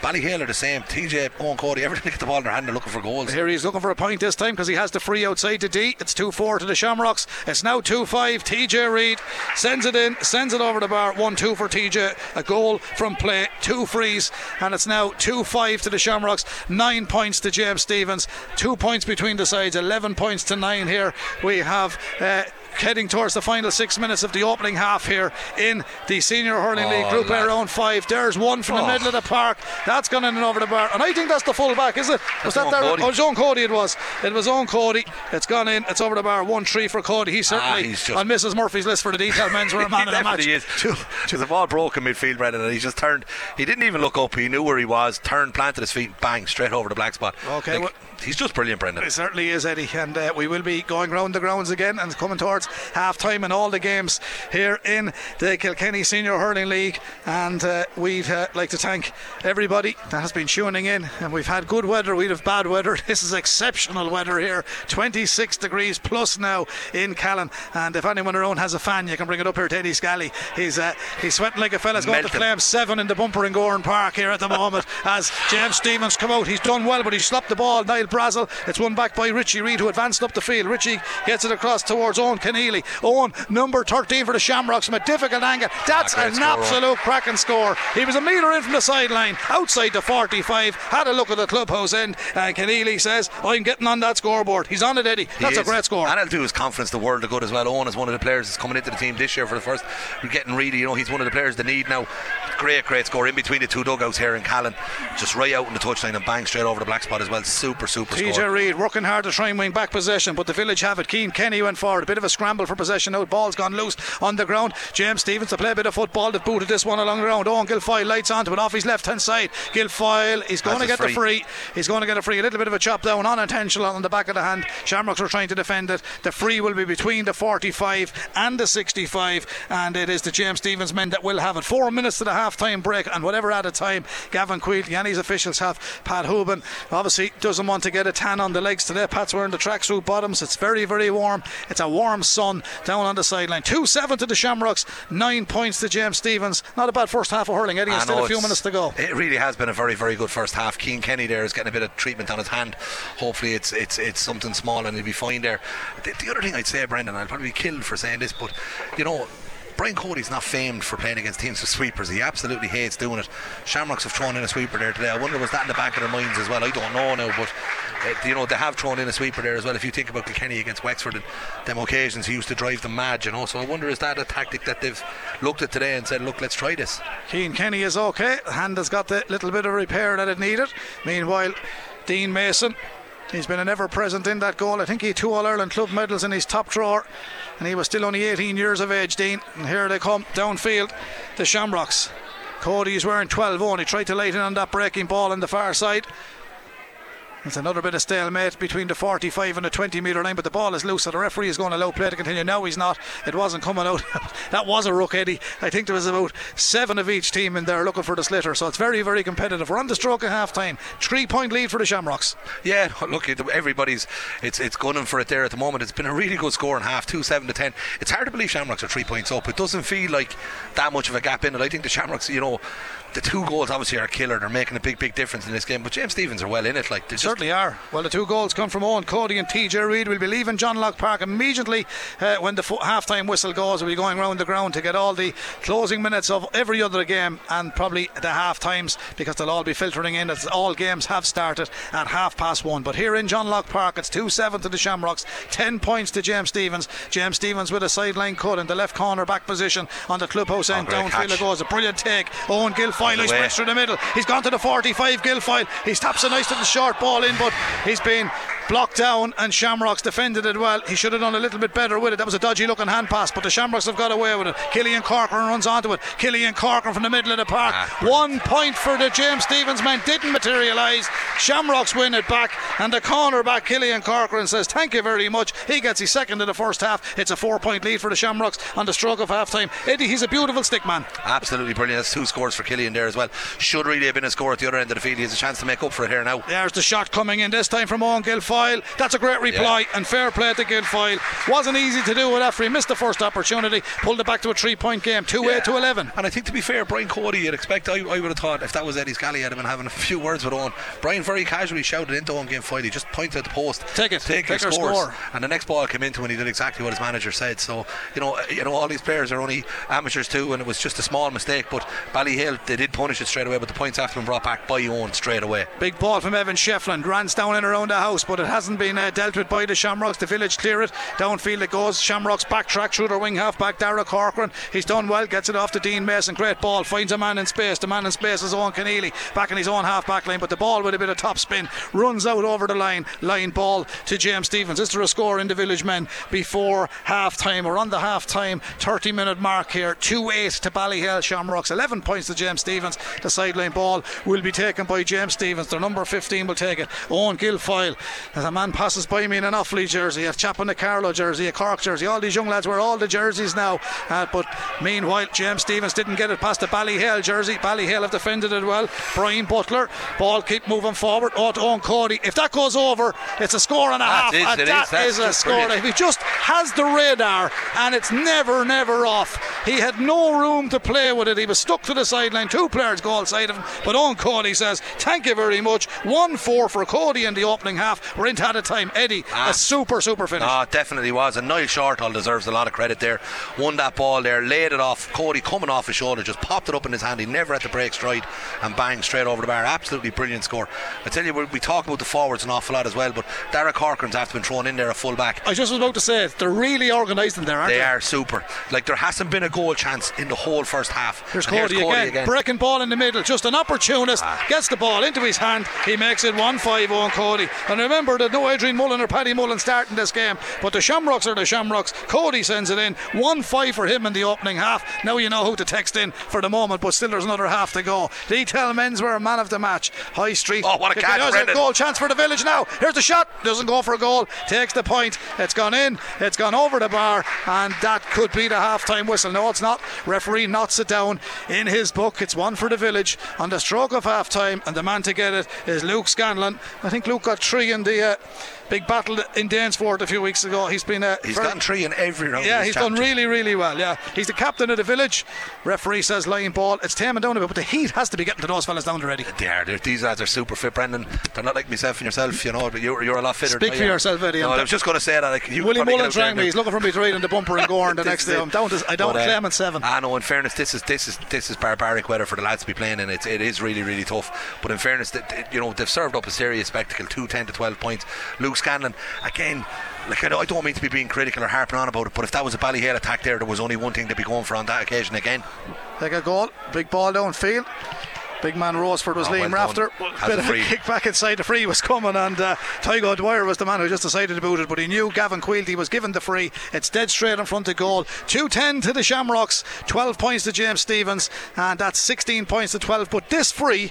Ballyhale are the same. TJ, Owen Cody, everything to get the ball in their hand, they're looking for goals. Here he's looking for a point this time because he has the free outside to D. It's 2 4 to the Shamrocks. It's now 2 5. TJ Reid sends it in, sends it over the bar. 1 2 for TJ. A goal from play, two frees, and it's now 2 5 to the Shamrocks. Nine points to James Stephens. Two points between the sides, 11 points to nine here. We have. Uh, Heading towards the final six minutes of the opening half here in the Senior Hurling Oh, League Group A round five. There's one from the Oh. middle of the park. That's gone in and over the bar. And I think that's the full back, is it? Was That's that there? Cody. Oh, it's Owen Cody it was. It was Owen Cody. It's gone in. It's over the bar. 1 3 for Cody. He's certainly Ah, he's just- on Mrs. Murphy's list for the detailed men's were a man he of the match. is. Because the ball broke in midfield, Brendan, and he just turned. He didn't even look up. He knew where he was. Turned, planted his feet, bang, straight over the black spot. Okay, Like, well- he's just brilliant, Brendan. It certainly is, Eddie, and uh, we will be going round the grounds again and coming towards half time in all the games here in the Kilkenny Senior Hurling League. And uh, we'd uh, like to thank everybody that has been tuning in. And we've had good weather, we'd have bad weather. This is exceptional weather here 26 degrees plus now in Callan. And if anyone around has a fan, you can bring it up here to Eddie Scally. He's uh, he's sweating like a fella's going to flame seven in the bumper in Gowran Park here at the moment as James Stephens come out. He's done well, but he slapped the ball. Niall Brazel. It's won back by Richie Reid, who advanced up the field. Richie gets it across towards Owen Keneally. Owen, number 13 for the Shamrocks from a difficult angle. That's an score, absolute cracking score. He was a metre in from the sideline, outside the 45, had a look at the clubhouse end, and Keneally says, I'm getting on that scoreboard. He's on it, Eddie. That's a great score. And it'll do his confidence the world of good as well. Owen is one of the players that's coming into the team this year for the first. We're getting really, you know, he's one of the players they need now. Great, great score in between the two dugouts here in Callan. Just right out in the touchline and bang straight over the black spot as well. Super, super TJ score. Reid working hard to try and win back possession, but the village have it. Keane Kenny went forward. A bit of a scramble for possession now. Ball's gone loose on the ground. James Stephens to play a bit of football. They've booted this one along the ground. Owen Guilfoyle lights onto it off his left hand side. Guilfoyle is going That's to a get the free. He's going to get a free. A little bit of a chop down unintentional on the back of the hand. Shamrocks are trying to defend it. The free will be between the 45 and the 65, and it is the James Stevens men that will have it. Four minutes to the half time break, and whatever added time Gavin Queatley and his officials have. Pat Hoban obviously doesn't want to get a tan on the legs today. Pat's wearing the tracksuit bottoms. It's very, very warm. It's a warm sun down on the sideline. 2 7 to the Shamrocks, 9 points to James Stephens. Not a bad first half of hurling, Eddie, still a few minutes to go. It really has been a very, very good first half. Keane Kenny there is getting a bit of treatment on his hand. Hopefully, it's it's it's something small and he'll be fine there. The, the other thing I'd say, Brendan, I'll probably be killed for saying this, but you know. Brian Cody's not famed for playing against teams with sweepers. He absolutely hates doing it. Shamrocks have thrown in a sweeper there today. I wonder was that in the back of their minds as well. I don't know now, but uh, you know they have thrown in a sweeper there as well. If you think about Kilkenny against Wexford, and them occasions he used to drive them mad, you know. So I wonder is that a tactic that they've looked at today and said, look, let's try this. Keane Kenny is okay. Hand has got the little bit of repair that it needed. Meanwhile, Dean Mason. He's been an ever present in that goal. I think he two All Ireland club medals in his top drawer, and he was still only 18 years of age, Dean. And here they come downfield, the Shamrocks. Cody is wearing 12 on. He tried to light in on that breaking ball on the far side. It's another bit of stalemate between the 45 and the 20 metre line, but the ball is loose, so the referee is going to allow play to continue. Now he's not. It wasn't coming out. that was a ruck, Eddie. I think there was about seven of each team in there looking for the slitter, so it's very, very competitive. We're on the stroke of half time. Three point lead for the Shamrocks. Yeah, look, everybody's it's it's gunning for it there at the moment. It's been a really good score in half, two seven to ten. It's hard to believe Shamrocks are three points up. It doesn't feel like that much of a gap in it. I think the Shamrocks, you know, the two goals obviously are killer. They're making a big, big difference in this game. But James Stephens are well in it. Like they certainly are. Well, the two goals come from Owen Cody and TJ Reid. We'll be leaving John Locke Park immediately uh, when the fo- half-time whistle goes. We'll be going around the ground to get all the closing minutes of every other game and probably the half times because they'll all be filtering in as all games have started at half past one. But here in John Locke Park, it's 2 7 to the Shamrocks, 10 points to James Stephens. James Stephens with a sideline cut in the left corner back position on the clubhouse end. Oh, Downfield it goes. A brilliant take. Owen Guilfoyle, Of he the through the middle. He's gone to the 45. Guilfoyle. He taps a nice little short ball in, but he's been blocked down and Shamrocks defended it well. He should have done a little bit better with it. That was a dodgy looking hand pass, but the Shamrocks have got away with it. Killian Corcoran runs onto it. Killian Corcoran from the middle of the park. Ah, One point for the James Stephens man didn't materialise. Shamrocks win it back, and the cornerback Killian Corcoran says, Thank you very much. He gets his second in the first half. It's a four point lead for the Shamrocks on the stroke of half time. Eddie, he's a beautiful stick man. Absolutely brilliant. That's two scores for Killian there as well. Should really have been a score at the other end of the field. He has a chance to make up for it here now. There's the shot coming in this time from Owen Guilfoyle. That's a great reply and fair play to Guilfoyle. Wasn't easy to do with after he missed the first opportunity. Pulled it back to a three point game, 2 8 to 11. And I think to be fair, Brian Cody, you'd expect, I, I would have thought if that was Eddie Scally, I'd have been having a few words with Owen. Brian very casually shouted into Owen game fight. He just pointed at the post. Take it. Take, Take your scores. score. And the next ball came into and he did exactly what his manager said. So, you know, you know, all these players are only amateurs too, and it was just a small mistake. But Ballyhale, they did punish it straight away, but the points have to been brought back by Owen straight away. Big ball from Evan Shefflin. Runs down and around the house, but it hasn't been uh, dealt with by the Shamrocks. The village clear it. Downfield it goes. Shamrocks backtrack through their wing half back. Dara Corcoran. He's done well. Gets it off to Dean Mason. Great ball. Finds a man in space. The man in space is Owen Keneally. Back in his own half back line, but the ball with a bit of top spin runs out over the line. Line ball to James Stephens. Is there a score in the village men before half time? We're on the half time 30 minute mark here. 2 8 to Ballyhale Shamrocks. 11 points to James Stephens. The sideline ball will be taken by James Stephens. Their number 15 will take it. Owen Guilfoyle. As a man passes by me in an Offaly jersey, a chap in a Carlow jersey, a Cork jersey. All these young lads wear all the jerseys now. Uh, but meanwhile, James Stephens didn't get it past the Ballyhale jersey. Ballyhale have defended it well. Brian Butler. Ball keep moving forward. Oh, to Owen Cody. If that goes over, it's a score and a half. That is, and that is. Is a score. brilliant. If he just has the radar and it's never, never off. He had no room to play with it. He was stuck to the sideline. Two players go outside of him. But Owen Cody says, Thank you very much. 1 4 for Cody in the opening half. Into added time. Eddie, Ah. a super, super finish. Ah, definitely was. And Niall Shortall deserves a lot of credit there. Won that ball there, laid it off. Cody coming off his shoulder, just popped it up in his hand. He never had to break stride and bang straight over the bar. Absolutely brilliant score. I tell you, we, we talk about the forwards an awful lot as well, but Dara Corcoran's after been thrown in there a full back. I just was about to say, they're really organised in there, aren't they? They are super. Like there hasn't been a goal chance in the whole first half. Here's And Cody, again. Breaking ball in the middle. Just an opportunist. Ah. Gets the ball into his hand. He makes it 1 5 on Cody. And remember that no Adrian Mullen or Paddy Mullen starting this game. But the Shamrocks are the Shamrocks. Cody sends it in. 1 5 for him in the opening half. Now you know who to text in for the moment, but still there's another half to go. Detail a man of the match. High Street. Oh, what a catch, There's a Brendan. goal chance for the village now. Here's the shot. Doesn't go for a goal. Takes the point. It's gone in. It's gone over the bar. And that could be the half time whistle. No, it's not. Referee knots it down in his book. It's one for the village on the stroke of half time. And the man to get it is Luke Scanlon. I think Luke got three in the. Uh, Big battle in Danesfort a few weeks ago. He's been uh, He's very- gotten three in every round. yeah, he's done really, really well. Yeah, he's the captain of the village. Referee says line ball. It's taming down a bit, but the heat has to be getting to those fellas down already. They are. They're, these lads are super fit, Brendan. They're not like myself and yourself, you know. But you're, you're a lot fitter. Speak than for I yourself, Eddie. No, I'm was just going to say that. Like, Willie probably get Mullen out there rang me. He's looking for me to ride in the bumper and Gorn the next day. I'm down to, I don't But, uh, claim in seven. I know. In fairness, this is this is this is barbaric weather for the lads to be playing in. It's it is really really tough. But in fairness, that you know they've served up a serious spectacle. Two 10 to twelve points. Luke Scanlon again. Like I, know, I don't mean to be being critical or harping on about it, but if that was a Ballyhale attack there, there was only one thing to be going for on that occasion again. Take a goal. Big ball downfield. Big man Roseford was Oh, Liam well Rafter. Has Bit a of a kick back inside the free was coming, and uh, Tygo Dwyer was the man who just decided to boot it. But he knew Gavin Quilty was given the free. It's dead straight in front of goal. 2-10 to the Shamrocks, 12 points to James Stephens, and that's 16 points to 12. But this free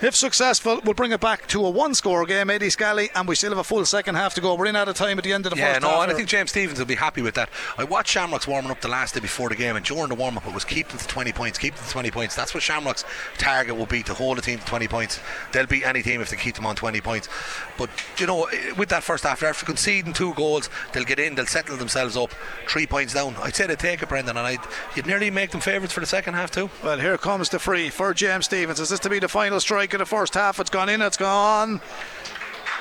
If successful, we'll bring it back to a one score game, Eddie Scally, and we still have a full second half to go. We're in out of time at the end of the yeah, first no, half. and I think James Stephens will be happy with that. I watched Shamrocks warming up the last day before the game, and during the warm up, it was keep them to 20 points, keep them to 20 points. That's what Shamrock's target will be to hold a team to 20 points. They'll beat any team if they keep them on 20 points. But, you know, eh, with that first half, after conceding two goals, they'll get in, they'll settle themselves up, three points down. I'd say they'd take it, Brendan, and I'd, you'd nearly make them favourites for the second half, too. Well, here comes the free for James Stephens. Is this to be the final strike of the first half? It's gone in, it's gone.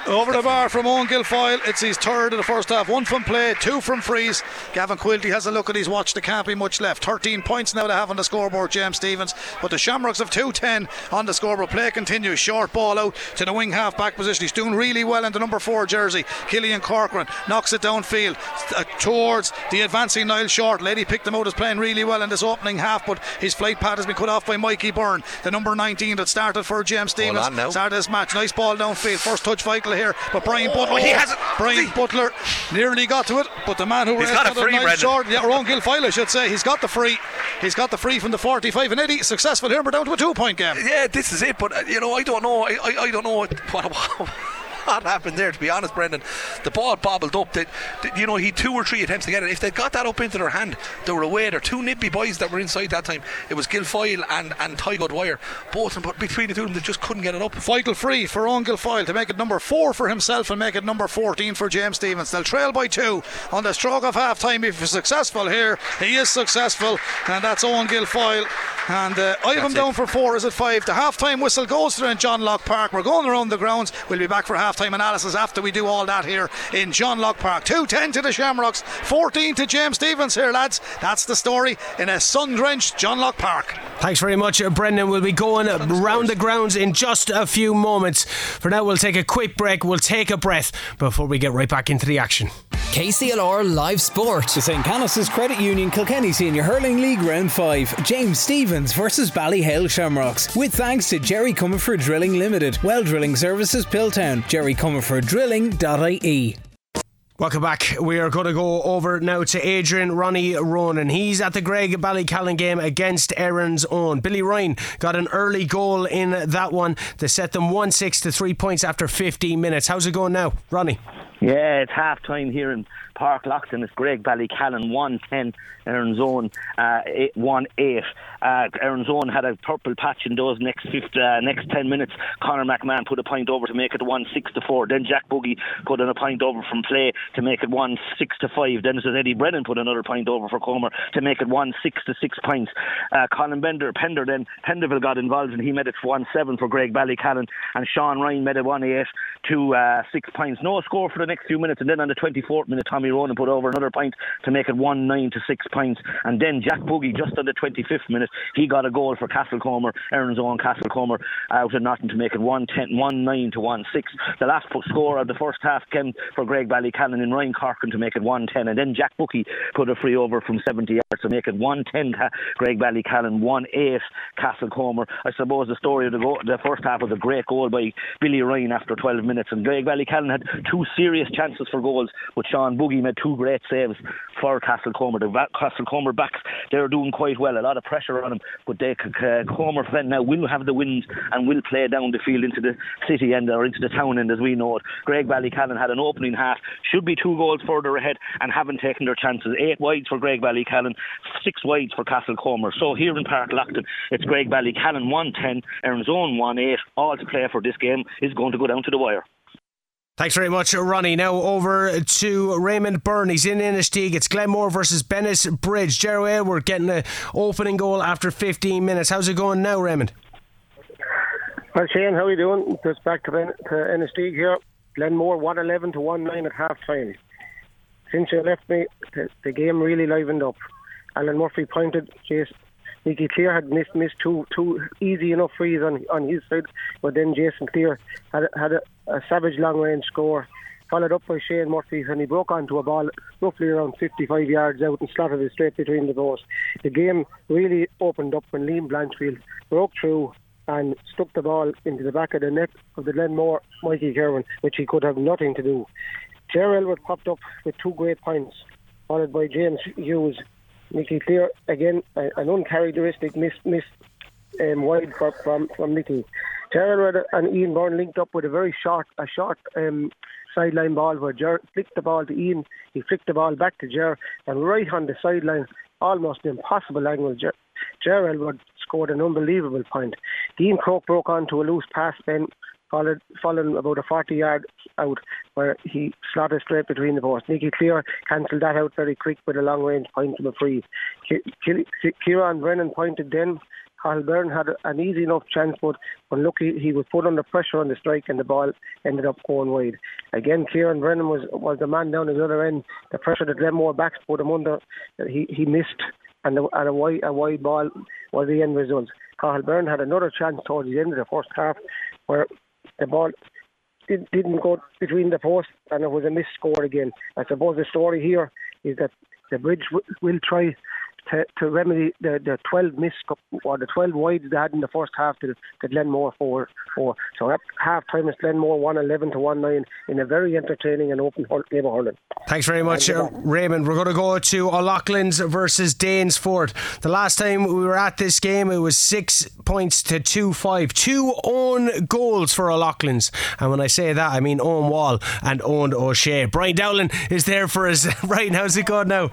Over the bar from Owen Guilfoyle. It's his third of the first half. One from play, two from freeze. Gavin Quilty has a look at his watch. There can't be much left. 13 points now to have on the scoreboard, James Stephens. But the Shamrocks have 2-10 on the scoreboard. Play continues. Short ball out to the wing half back position. He's doing really well in the number four jersey. Killian Corcoran knocks it downfield uh, towards the advancing Niall Short. Lady picked him out as playing really well in this opening half, but his flight pad has been cut off by Mikey Byrne, the number 19 that started for James Stephens. Started this match. Nice ball downfield. First touch vital here, but Brian Butler. he has it. Brian Butler nearly got to it, but the man who He's got a free. Short, yeah, Ron Guilfoyle, I should say. He's got the free. He's got the free from the 45. And Eddie, successful here. We're down to a two point game. Yeah, this is it. But uh, you know, I don't know. I, I, I don't know what, what what happened there. To be honest, Brendan, the ball bobbled up. That that, you know, he two or three attempts to get it. If they got that up into their hand, they were away. They're two nippy boys that were inside that time. It was Guilfoyle and and Ty Goodwire, both of them. But between the two of them, they just couldn't get it up. Vital free for Owen Guilfoyle to make it number four for himself and make it number 14 for James Stephens. They'll trail by two on the stroke of half time. If he's successful here, he is successful, and that's Owen Guilfoyle. And uh, I have him down for four. Is it five? The half time whistle goes through in John Locke Park. We're going around the grounds. We'll be back for half time analysis after we do all that here in John Locke Park. 2 10 to the Shamrocks, 14 to James Stephens here, lads. That's the story in a sun drenched John Locke Park. Thanks very much, uh, Brendan. We'll be going round the grounds in just a few moments. For now, we'll take a quick break. We'll take a breath before we get right back into the action. KCLR Live Sport. The St. Canice's Credit Union Kilkenny Senior Hurling League Round 5. James Stephens versus Ballyhale Shamrocks. With thanks to Jerry Comerford Drilling Limited. Well Drilling Services Piltown. Jerry Comerford Drilling.ie. Welcome back. We are going to go over now to Adrian Ronnie Ronan. He's at the Graigue Ballycallan game against Erin's own. Billy Ryan got an early goal in that one to set them 1 6 to 3 points after 15 minutes. How's it going now, Ronnie? Yeah, it's half time here in Páirc Lachtain. It's Graigue Ballycallan 110, Erin's Own uh, 1 8. Uh, Erin's Own had a purple patch in those next uh, next 10 minutes. Conor McMahon put a point over to make it 1 6 to 4. Then Jack Buggy put in a point over from play to make it 1 6 to 5. Then it was Eddie Brennan put another point over for Comer to make it 1 6 to 6 points. Uh, Colin Bender, Pender, then Penderville got involved and he made it 1 7 for Graigue Ballycallan. And Sean Ryan made it 1 8 to uh, 6 points. No score for the next few minutes. And then on the 24th minute, Tommy Ronan put over another point to make it 1 9 to 6 points. And then Jack Buggy, just on the 25th minute, he got a goal for Castlecomer, Erin's own Castlecomer, out of nothing to make it 1 10, 1 9 to 1 6. The last score of the first half came for Graigue Ballycallan and Ryan Corkin to make it 1 10. And then Jack Buggy put a free over from 70 yards to make it 1 10 Ca- Graigue Ballycallan, 1 8 Castlecomer. I suppose the story of the, the first half was a great goal by Billy Ryan after 12 minutes. And Graigue Ballycallan had two serious chances for goals, but Sean Buggy made two great saves for Castlecomer. The Castlecomer backs, they're doing quite well. A lot of pressure on them, but they uh, Comer then now will have the wind and will play down the field into the city end or into the town end as we know it. Graigue Ballycallan had an opening half, should be two goals further ahead and haven't taken their chances. Eight wides for Graigue Ballycallan, six wides for Castlecomer. So here in Páirc Lachtain, it's Graigue Ballycallan 110, Erin's own 1 8. All to play for this game is going to go down to the wire. Thanks very much, Ronnie. Now over to Raymond Byrne. He's in Inistioge. It's Glenmore versus Bennis Bridge. Jerry Aylward getting an opening goal after 15 minutes. How's it going now, Raymond? Well, Shane, how are you doing? Just back to, Ben, to here. Glenmore 111 to 1 9 at half time. Since you left me, the, the game really livened up. Alan Murphy pointed, Jason. Nicky Clear had missed missed two two easy enough frees on on his side, but then Jason Clear had a, had a, a savage long range score, followed up by Shane Murphy, and he broke onto a ball roughly around 55 yards out and slotted it straight between the posts. The game really opened up when Liam Blanchfield broke through and stuck the ball into the back of the net of the Glenmore Mikey Kerwin, which he could have nothing to do. Jerry Aylward popped up with two great points, followed by James Hughes. Nicky Clear again, an uncharacteristic miss, miss um, wide for, from from Nicky. Gerald and Ian Byrne linked up with a very short, a short um, sideline ball where Ger flicked the ball to Ian. He flicked the ball back to Ger, and right on the sideline, almost impossible angle. Gerald would scored an unbelievable point. Dean Croke broke onto a loose pass then followed, about a 40 yard out where he slotted straight between the posts. Nicky Clear cancelled that out very quick with a long range point from a free. Kieran Brennan pointed then. Carl Byrne had an easy enough chance, but unlucky he was put under pressure on the strike and the ball ended up going wide. Again, Kieran Brennan was was the man down at the other end. The pressure that Glenmore backs put him under, he he missed, and, the, and a wide a wide ball was the end result. Carl Byrne had another chance towards the end of the first half, where the ball did, didn't go between the posts and it was a missed score again. I suppose the story here is that the bridge will try to, to remedy the, the 12 missed or the 12 wides they had in the first half to, to Glenmore 4 4. So at half time it's Glenmore 111 to 1 9 in a very entertaining and open game of hurling. Thanks very much, uh, Raymond. We're going to go to O'Loughlin's versus Danesfort. The last time we were at this game, it was six points to 2 5. Two own goals for O'Loughlin's. And when I say that, I mean Owen Wall and Owen O'Shea. Brian Dowling is there for us. Brian, how's it going now?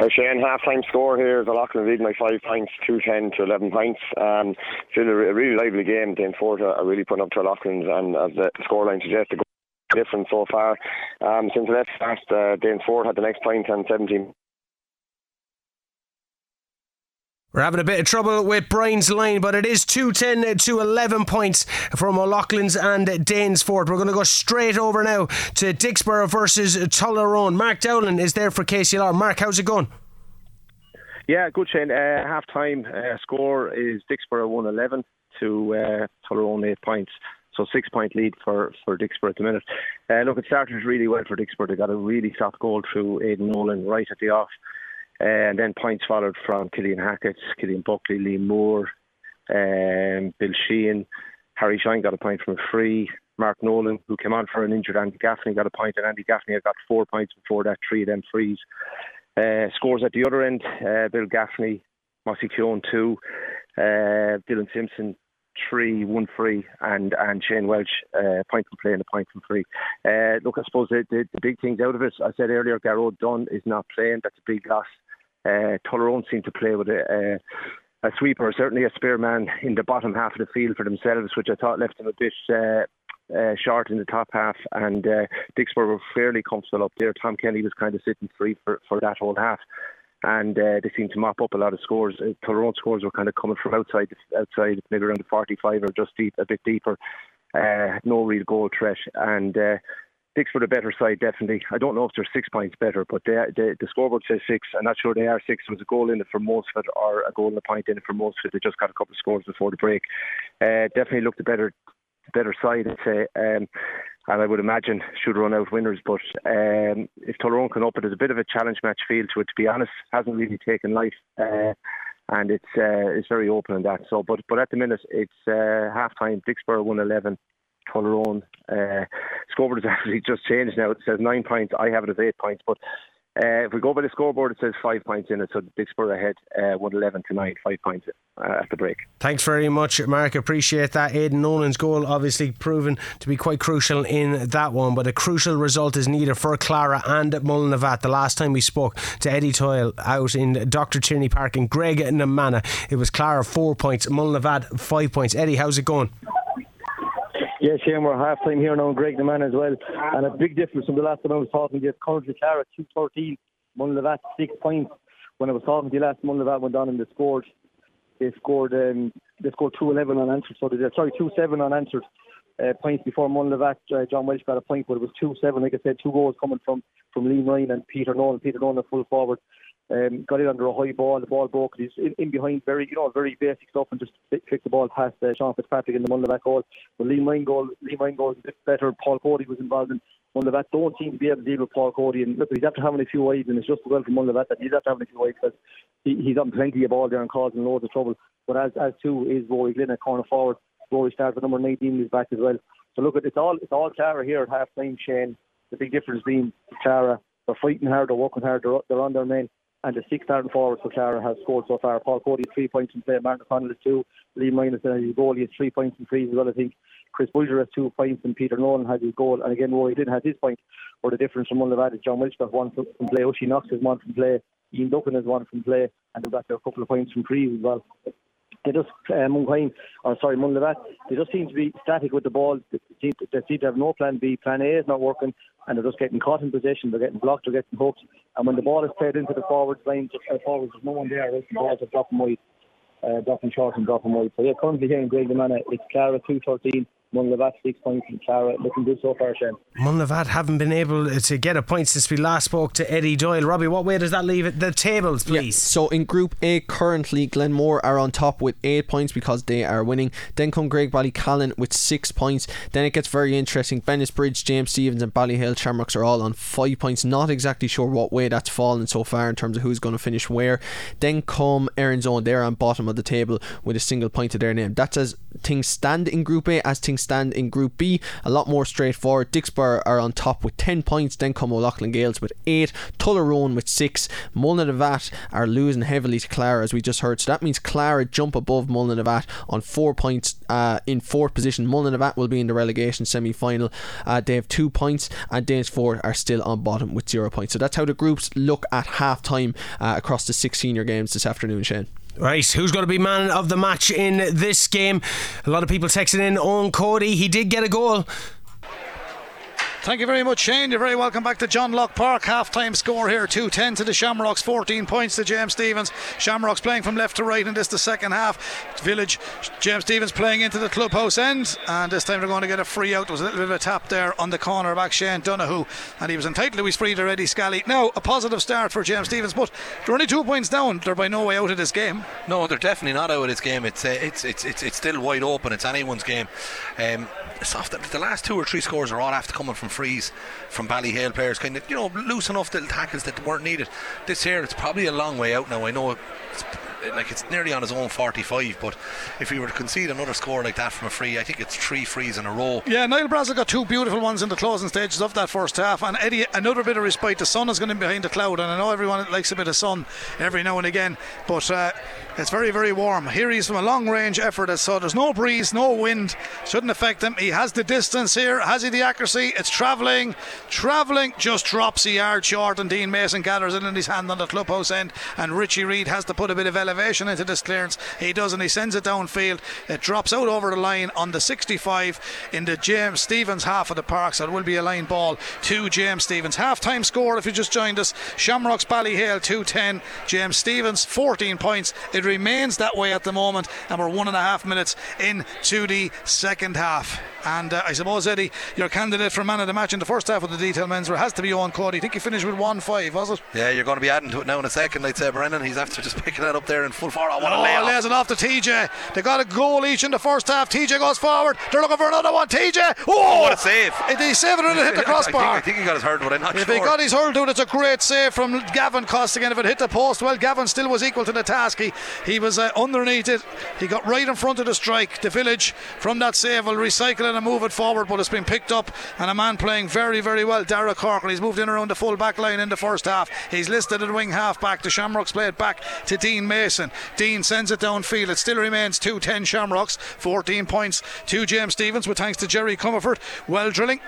Uh, Shane, half time score here is Loughlin leading by five points, 210 to 11 points. Um, still a, a really lively game. Danesfort are really putting up to Loughlin's, and as the scoreline suggests, the difference so far. Um, since the left start, uh, Danesfort had the next point and 17 We're having a bit of trouble with Brian's line, but it is 210 to 11 points from O'Loughlin's and Danesfort. We're going to go straight over now to Dicksboro versus Tullaroan. Mark Dowling is there for KCLR. Mark, how's it going? Yeah, good, Shane. Uh, half time uh, score is Dicksboro 111 to uh, Tullaroan 8 points. So six point lead for, for Dicksboro at the minute. Uh, look, it started really well for Dicksboro. They got a really soft goal through Aidan Nolan right at the off. Uh, and then points followed from Killian Hackett, Killian Buckley, Lee Moore, um, Bill Sheehan. Harry Shine got a point from a free. Mark Nolan, who came on for an injured Andy Gaffney, got a point, and Andy Gaffney had got four points before that, three of them frees. Uh, scores at the other end, uh, Bill Gaffney, Mossy Keown two, uh, Dylan Simpson three, one free, and and Shane Welch uh, point from play and a point from free. Uh, look, I suppose the, the, the, big things out of it, I said earlier, Garrod Dunn is not playing. That's a big loss. Uh, Tullaroan seem to play with a, a, a sweeper, certainly a spearman in the bottom half of the field for themselves, which I thought left them a bit. Uh, uh, short in the top half, and uh, Dicksboro were fairly comfortable up there. Tom Kenny was kind of sitting free for, for that whole half and uh, they seemed to mop up a lot of scores. Uh, scores were kind of coming from outside, outside maybe around the 45 or just deep, a bit deeper. Uh, no real goal threat, and uh, six for the better side, definitely. I don't know if they're six points better, but they, they, the scoreboard says six. I'm not sure they are six. There was a goal in it for most it, or a goal and a point in it for most it. They just got a couple of scores before the break. Uh, definitely looked a better, better side, I'd say. Um, and I would imagine should run out winners. But um, if Tullaroan can up it, it's a bit of a challenge match feel to it. To be honest, hasn't really taken life. Uh, and it's uh, it's very open in that. So, but but at the minute it's uh, half time. Dicksboro one eleven, Tullaroan. Uh, scoreboard has actually just changed now. It says nine points. I have it as eight points, but uh, if we go by the scoreboard, it says five points in it, so Dicksboro ahead, uh, 111 to 9, five points uh, at the break. Thanks very much, Mark. Appreciate that. Aidan Nolan's goal obviously proven to be quite crucial in that one, but a crucial result is needed for Clara and Mullinavat. The last time we spoke to Eddie Doyle out in Dr. Tierney Park in Graiguenamanagh, it was Clara four points, Mullinavat five points. Eddie, how's it going? Yeah, Shane, we're half time here now, Greg the man as well. And a big difference from the last time I was talking to you. Currently, Clara 213, Mullinavat 6 points. When I was talking to you last, Mullinavat went down and they scored. They scored um, they scored 211 unanswered. So they sorry, 2 7 unanswered uh, points before Mullinavat. Uh, John Welch got a point, but it was 2 7. Like I said, two goals coming from, from Liam Ryan and Peter Nolan. Peter Nolan, full forward um, got it under a high ball. The ball broke. He's in, in behind, very you know, very basic stuff, and just kicked the ball past uh, Sean Fitzpatrick in the Mullinavat goal. But Liam Ryan goal was a bit better. Paul Cody was involved in Mullinavat. Don't seem to be able to deal with Paul Cody, and look, he's after having a few wides, and it's just well for Mullinavat that he's after having a few wides because he, he's on plenty of ball there and causing loads of trouble. But as as too is Rory Glynn at corner forward. Rory starts at number 19 is back as well. So look, it's all it's all Clara here at half time. Shane, the big difference being Clara. They're fighting hard, they're working hard, they're, they're on their men And the six starting forwards for Clara have scored so far. Paul Cody three points in play, Martin O'Connell has two, Lee Minus and his goalie has three points in frees as well, I think. Chris Bulger has two points and Peter Nolan has his goal. And again, Rory didn't have his point. Or the difference from Mullinavat is John got one from play, Oshie Knox has one from play, Ian Duncan has one from play, and they've got a couple of points from frees as well they just uh, Munquine, or sorry Mullinavat, they just seem to be static with the ball. They seem, to, they seem to have no plan B. Plan A is not working, and they're just getting caught in possession. They're getting blocked. They're getting hooked. And when the ball is played into the forwards line, uh, forwards, there's no one there. The balls are dropping wide, uh, dropping short and dropping wide. So yeah, currently here in Graiguenamanagh, it's Clara two thirteen. Mullinavat six points and Clara looking good so far, Shane. Mullinavat haven't been able uh, to get a point since we last spoke to Eddie Doyle. Robbie, what way does that leave it? The tables, please. Yeah, so in Group A, currently Glenmore are on top with eight points because they are winning. Then come Graigue Ballycallan with six points. Then it gets very interesting. Bennettsbridge, James Stephens, and Ballyhale Shamrocks are all on five points. Not exactly sure what way that's fallen so far in terms of who's going to finish where. Then come Erin's Own. They're on bottom of the table with a single point to their name. That's as things stand in Group A, as things stand in Group B. A lot more straightforward. Dicksboro are on top with 10 points. Then come O'Loughlin Gaels with 8. Tullaroan with 6. Mullinavat are losing heavily to Clara, as we just heard. So that means Clara jump above Mullinavat on 4 points uh, in fourth position. Mullinavat will be in the relegation semi final. Uh, they have 2 points, and Danesfort are still on bottom with 0 points. So that's how the groups look at half time uh, across the six senior games this afternoon, Shane. Right, who's going to be man of the match in this game? A lot of people texting in on Cody. He did get a goal. Thank you very much, Shane. You're very welcome back to John Locke Park. Half time score here 2 10 to the Shamrocks, 14 points to James Stephens. Shamrocks playing from left to right in this the second half. Village, James Stephens playing into the clubhouse end, and this time they're going to get a free out. There was a little bit of a tap there on the corner back, Shane Donoghue, and he was entitled to his free to Eddie Scally. Now, a positive start for James Stephens, but they're only two points down. They're by no way out of this game. No, they're definitely not out of this game. It's uh, it's, it's it's it's still wide open. It's anyone's game. Um, the last two or three scores are all after coming from frees from Ballyhale players, kind of you know loose enough little tackles that weren't needed. This here, it's probably a long way out now. I know it's like it's nearly on his own 45. But if he were to concede another score like that from a free, I think it's three frees in a row. Yeah, Niall Brazel got two beautiful ones in the closing stages of that first half. And Eddie, another bit of respite. The sun is going behind the cloud, and I know everyone likes a bit of sun every now and again, but. Uh, it's very, very warm. Here he's from a long range effort, so there's no breeze, no wind, shouldn't affect him. He has the distance here, has he the accuracy? It's travelling, travelling, just drops a yard short, and Dean Mason gathers it in his hand on the clubhouse end. And Richie Reid has to put a bit of elevation into this clearance. He does, and he sends it downfield. It drops out over the line on the 65 in the James Stephens half of the park, so it will be a line ball to James Stephens. Half time score, if you just joined us Shamrocks Ballyhale 210, James Stephens 14 points. It remains that way at the moment, and we're one and a half minutes into the second half. And uh, I suppose, Eddie, your candidate for man of the match in the first half of the detail menswear has to be Owen Cody. I think he finished with 1 5, was it? Yeah, you're going to be adding to it now in a second, I'd say. Brendan, he's after just picking that up there in full forward. Oh, lay lays it off to TJ. They got a goal each in the first half. TJ goes forward. They're looking for another one. TJ. Oh, what a save. Did he save it or did it hit the crossbar? I think, I think he got his hurl, but I'm not if sure. he got his hurl, dude, it's a great save from Gavin Costigan. If it hit the post, well, Gavin still was equal to the task. He, he was uh, underneath it. He got right in front of the strike. The village from that save will recycle it and move it forward, but it's been picked up. And a man playing very, very well, Dara Corker. He's moved in around the full back line in the first half. He's listed at wing half back. The Shamrocks play it back to Dean Mason. Dean sends it downfield. It still remains 2 10 Shamrocks, 14 points to James Stephens, with thanks to Jerry Comerford. Well drilling.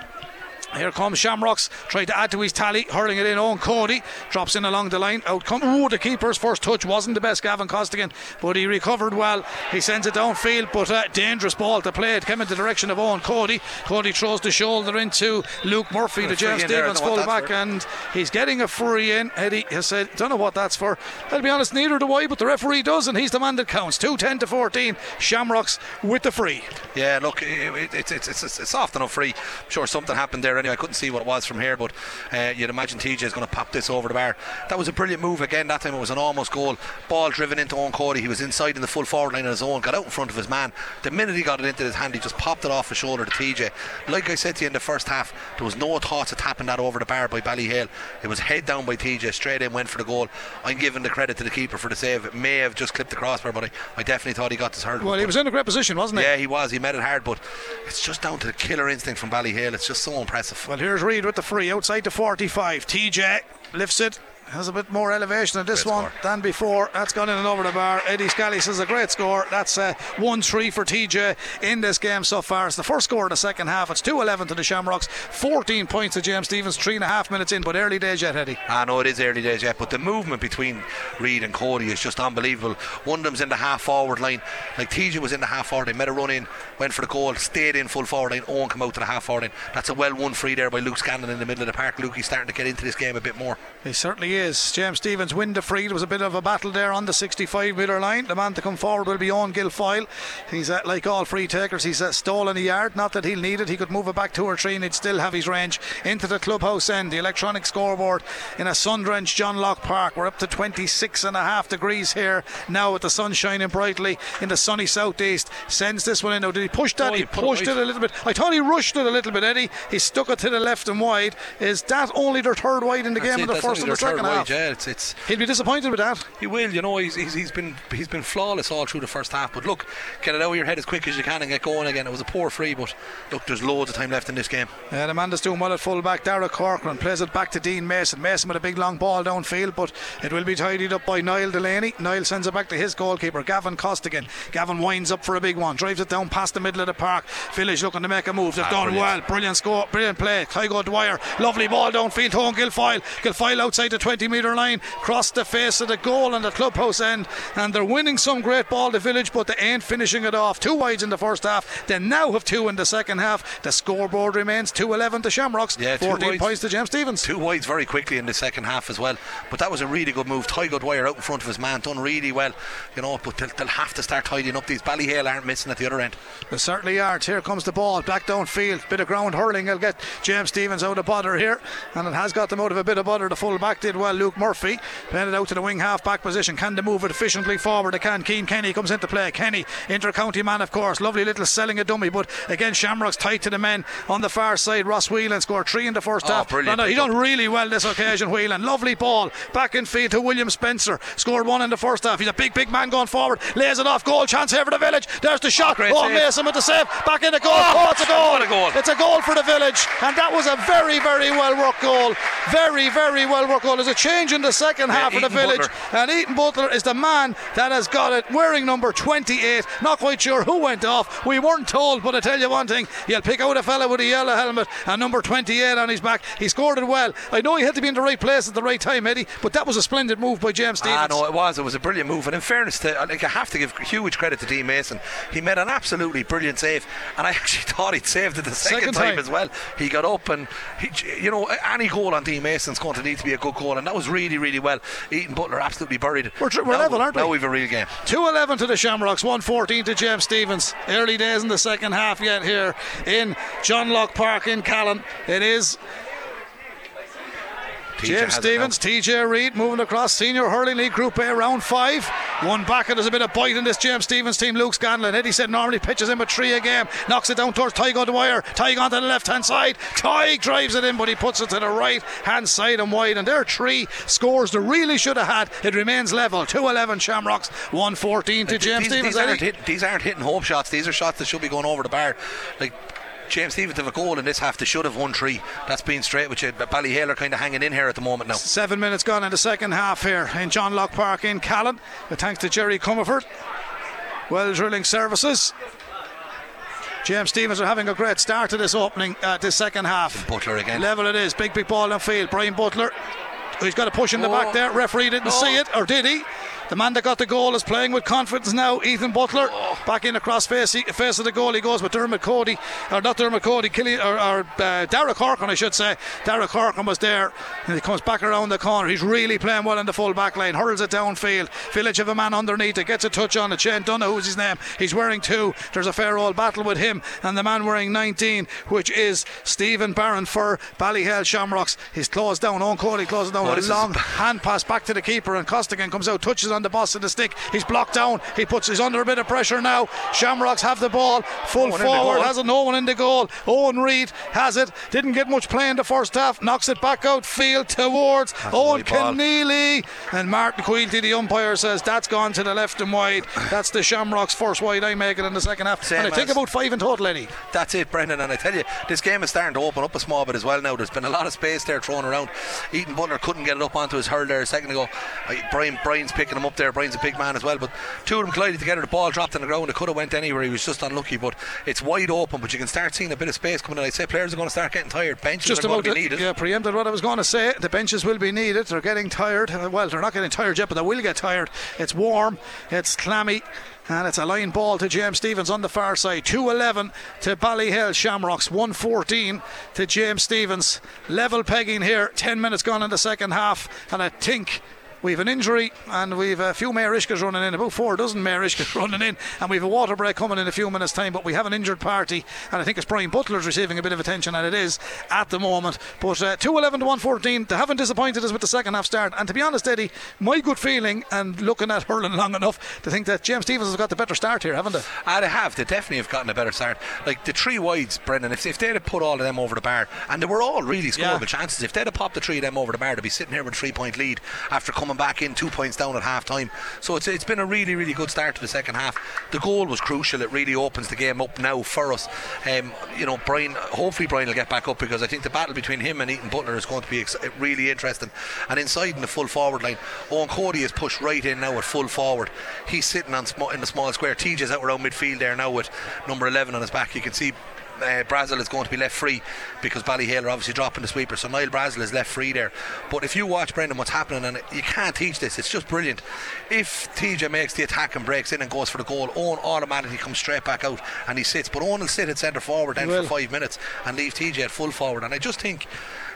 Here comes Shamrocks, trying to add to his tally, hurling it in. Owen Cody drops in along the line. Out come. Ooh, the keeper's first touch wasn't the best, Gavin Costigan, but he recovered well. He sends it downfield, but a dangerous ball to play. It came in the direction of Owen Cody. Cody throws the shoulder into Luke Murphy, the James Stephens fullback, and he's getting a free in. Eddie has said, don't know what that's for. I'll be honest, neither do I, but the referee does, and he's the man that counts. 2 10 to 14. Shamrocks with the free. Yeah, look, it, it, it, it's, it's, it's soft enough free. I'm sure something happened there anyway. I couldn't see what it was from here, but uh, you'd imagine TJ is going to pop this over the bar. That was a brilliant move again. That time it was an almost goal. Ball driven into Owen Cody. He was inside in the full forward line on his own, got out in front of his man. The minute he got it into his hand, he just popped it off his shoulder to TJ. Like I said to you in the first half, there was no thoughts of tapping that over the bar by Ballyhale. It was head down by TJ, straight in, went for the goal. I'm giving the credit to the keeper for the save. It may have just clipped the crossbar, but I, I definitely thought he got this hurdle. Well, he was in a great position, wasn't he? Yeah, he was. He met it hard, but it's just down to the killer instinct from Ballyhale. It's just so impressive. Well, here's Reid with the free outside the 45. TJ lifts it has a bit more elevation in this one than before. That's gone in and over the bar. Eddie Scally says a great score. That's uh, 1 3 for TJ in this game so far. It's the first score in the second half. It's 2 11 to the Shamrocks, 14 points to James Stephens, three and a half minutes in, but early days yet, Eddie. I know it is early days yet, but the movement between Reid and Cody is just unbelievable. One of them's in the half forward line. Like TJ was in the half forward they made a run in, went for the goal, stayed in full forward line, Owen come out to the half forward line. That's a well won free there by Luke Scanlon in the middle of the park. Luke, he's starting to get into this game a bit more. He certainly is. James Stephens win the free. There was a bit of a battle there on the 65 metre line. The man to come forward will be on Guilfoyle. He's uh, like all free takers. He's uh, stolen a yard. Not that he'll need it. He could move it back two or three and he'd still have his range into the clubhouse end. The electronic scoreboard in a sun drenched John Locke Park. We're up to 26 and a half degrees here now with the sun shining brightly in the sunny southeast. Sends this one in. Now, did he push that? Oh, he he put it pushed it, a little bit. I thought he rushed it a little bit, Eddie. He stuck it to the left and wide. Is that only their third wide in the That's game it, of the that's first and the second third half? wide, yeah, it's, it's He'll be disappointed with that. He will, you know. He's, he's, he's been he's been flawless all through the first half. But look, get it out of your head as quick as you can and get going again. It was a poor free, but look, there's loads of time left in this game. Yeah, the man that's doing well at full back, Dara Corcoran, plays it back to Dean Mason. Mason with a big long ball downfield, but it will be tidied up by Niall Delaney. Niall sends it back to his goalkeeper, Gavin Costigan. Gavin winds up for a big one, drives it down past the middle of the park. Village looking to make a move. They've Ah, done brilliant. well. Brilliant score, brilliant play. Tygo Dwyer, lovely ball downfield. Home Guilfoyle. Guilfoyle outside the 20 metre line, cross the face of the goal and the clubhouse end. And they're winning some great ball, the Village, but they ain't finishing it off. Two wides in the first half. They now have two in the second half. The scoreboard remains 2 11 to Shamrocks, Yeah, 14 wides. points to James Stephens. Two wides very quickly in the second half as well. But that was a really good move. Ty Dwyer out in front of his man, done really well. You know, but they'll, they'll have to start tidying up. These Ballyhale aren't missing at the other end. They certainly are. Here comes the ball back downfield. Bit of ground hurling. He'll get James Stephens out of bother here, and it has got them out of a bit of bother. The full back did well. Luke Murphy playing it out to the wing half back position. Can they move it efficiently forward? They can. Keane Kenny comes into play. Kenny, inter-county man, of course. Lovely little selling a dummy, but again Shamrocks tight to the men on the far side. Ross Whelan scored three in the first Oh, half. brilliant No, no, he done really well this occasion. Whelan, lovely ball back in field to William Spencer. Scored one in the first half. He's a big, big man going forward. Lays it off. Goal chance here for the village. There's the shot. Oh, oh save. Mason with the save. Back in the goal. Oh, oh, it's a goal. What a goal. It's a goal for the village. And that was a very, very well worked goal. Very, very well worked goal. There's a change in the second half of the village. Butler. And Ethan Butler is the man that has got it wearing number 28. Not quite sure who went off. We weren't told, but I tell you one thing. You'll pick out a fella with a yellow helmet and number 28 on his back. He scored it well. I know he had to be in the right place at the right time, Eddie, but that was a splendid move by James Stephens. Ah, no, it was. It was a brilliant move. And in fairness to, like, I have to give huge credit to Dean Mason. He made an absolutely brilliant save, and I actually thought he'd saved it the second, Second time. time. as well. He got up, and he, you know, any goal on Dean Mason's going to need to be a good goal, and that was really, really well. Ethan Butler absolutely buried. We're tr- we're now, level, aren't we? Now we've a real game. 211 to the Shamrocks, 114 to James Stephens. Early days in the second half yet here in John Locke Park in Callan. It is TJ James Stephens, TJ Reid moving across Senior Hurling League Group A round five. One back, and there's a bit of bite in this James Stephens team. Luke Scanlon, Eddie said normally pitches in with three a game, knocks it down towards Tygo Dwyer. Tyg onto the left hand side. Tyg drives it in, but he puts it to the right hand side and wide. And there are three scores they really should have had. It remains level 211 Shamrocks, 114 to Like, James these, Stevens. These aren't, hit, these aren't hitting hope shots. These are shots that should be going over the bar. Like James Stephens have a goal in this half. They should have won three. That's being straight with you. But Ballyhale are kind of hanging in here at the moment now. Seven minutes gone in the second half here in John Locke Park in Callan. With thanks to Jerry Comerford. Well drilling services. James Stephens are having a great start to this opening, uh, this second half. Butler again. Level it is. Big, big ball downfield. Brian Butler. He's got a push in the Oh. back there. Referee didn't Oh. see it, or did he? The man that got the goal is playing with confidence now. Ethan Butler back in across face, face of the goal. He goes with Dermot Cody, or not Dermot Cody, Killian, or, or uh, Dara Corcoran, I should say. Dara Corcoran was there, and he comes back around the corner. He's really playing well in the full back line. Hurls it downfield. Village of a man underneath it. Gets a touch on it. Shane who's his name? He's wearing two. There's a fair old battle with him and the man wearing 19, which is Stephen Barron for Ballyhale Shamrocks. He's closed down. Owen Cody closes down. Oh, a long hand pass back to the keeper, and Costigan comes out, touches on on the boss of the stick. He's blocked down. He puts. He's under a bit of pressure now. Shamrocks have the ball. Full forward. Has no one in the goal. Owen Reid has it. Didn't get much play in the first half. Knocks it back out field towards That's Owen. Keneally. And Martin Quilty, the umpire, says that's gone to the left and wide. That's the Shamrocks first wide I make it in the second half. Same and I think about five in total, Eddie. That's it, Brendan. And I tell you, this game is starting to open up a small bit as well now. There's been a lot of space there thrown around. Ethan Butler couldn't get it up onto his hurl there a second ago. Brian Brian's picking him up there. Brian's a big man as well. But two of them collided together. The ball dropped on the ground. It could have went anywhere. He was just unlucky. But it's wide open. But you can start seeing a bit of space coming in. I'd say players are going to start getting tired. Benches Just are going about to be needed. Yeah, preempted what I was going to say. The benches will be needed. They're getting tired. Uh, Well, they're not getting tired yet, but they will get tired. It's warm. It's clammy. And it's a line ball to James Stephens on the far side. 211 to Ballyhale Shamrocks. 114 to James Stephens. Level pegging here. 10 minutes gone in the second half. And I think. We've an injury and we've a few Marishkas running in, about four dozen Marishkas running in, and we've a water break coming in a few minutes' time. But we have an injured party, and I think it's Brian Butler's receiving a bit of attention, and it is at the moment. But uh, 211 to 114, they haven't disappointed us with the second half start. And to be honest, Eddie, my good feeling and looking at hurling long enough to think that James Stephens has got the better start here, haven't they? Ah, they have. They definitely have gotten a better start. Like the three wides, Brendan, if, if they'd have put all of them over the bar, and they were all really scoreable Yeah. chances, if they'd have popped the three of them over the bar, they'd be sitting here with a three point lead after coming back in two points down at half time. So it's, it's been a really, really good start to the second half. The goal was crucial. It really opens the game up now for us. Um, you know, Brian, hopefully Brian will get back up because I think the battle between him and Ethan Butler is going to be ex- really interesting. And inside in the full forward line, Owen Cody is pushed right in now at full forward. He's sitting on sm- in the small square. TJ's out around midfield there now with number 11 on his back. You can see uh, Brazel is going to be left free because Ballyhale are obviously dropping the sweeper. So Niall Brazel is left free there. But if you watch Brendan, what's happening, and you can't teach this, it's just brilliant. If TJ makes the attack and breaks in and goes for the goal, Owen automatically comes straight back out and he sits. But Owen will sit at centre forward then for five minutes and leave TJ at full forward. And I just think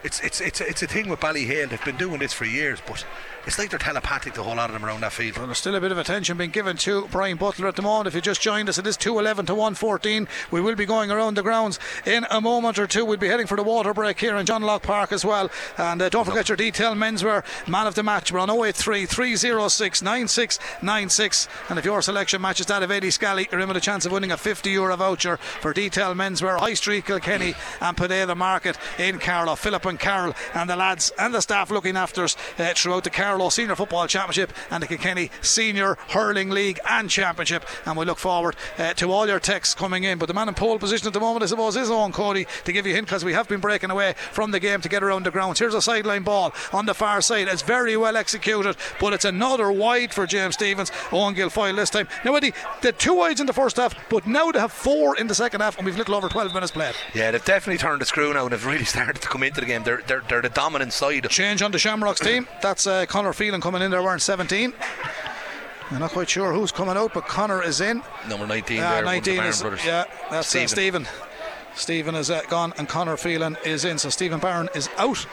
it's it's it's it's a thing with Ballyhale. They've been doing this for years, but it's like they're telepathic. The whole lot of them around that field. Well, there's still a bit of attention being given to Brian Butler at the moment. If you just joined us, it is 211 to 114. We will be going around the grounds in a moment or two. We'll be heading for the water break here in John Locke Park as well. And uh, don't forget your detail menswear man of the match. We're on 083 306 9696. And if your selection matches that of Eddie Scally, you're in with a chance of winning a 50 euro voucher for detail menswear, High Street, Kilkenny, and Padela Market in Carlow. Philip and Carol and the lads and the staff looking after us uh, throughout the Carlow Senior Football Championship and the Kilkenny Senior Hurling League and Championship. And we look forward uh, to all your texts coming in. But the man in pole position at the moment, I suppose, is Owen Cody to give you a hint because we have been breaking away from the game to get around the grounds. Here's a sideline ball on the far side. It's very well executed, but it's another wide for James Stephens. Owen Guilfoyle this time. Now, Eddie, the two wides in the first half, but now they have four in the second half, and we've little over 12 minutes played. Yeah, they've definitely turned the screw now and they've really started to come into the game. They're they're, they're the dominant side. Change on the Shamrocks team. That's uh, Connor Phelan coming in there wearing 17. I'm not quite sure who's coming out, but Connor is in. Number 19 Yeah, there, 19 is brothers. yeah. That's Stephen. Stephen. Stephen. Stephen is uh, gone, and Connor Phelan is in. So Stephen Barron is out.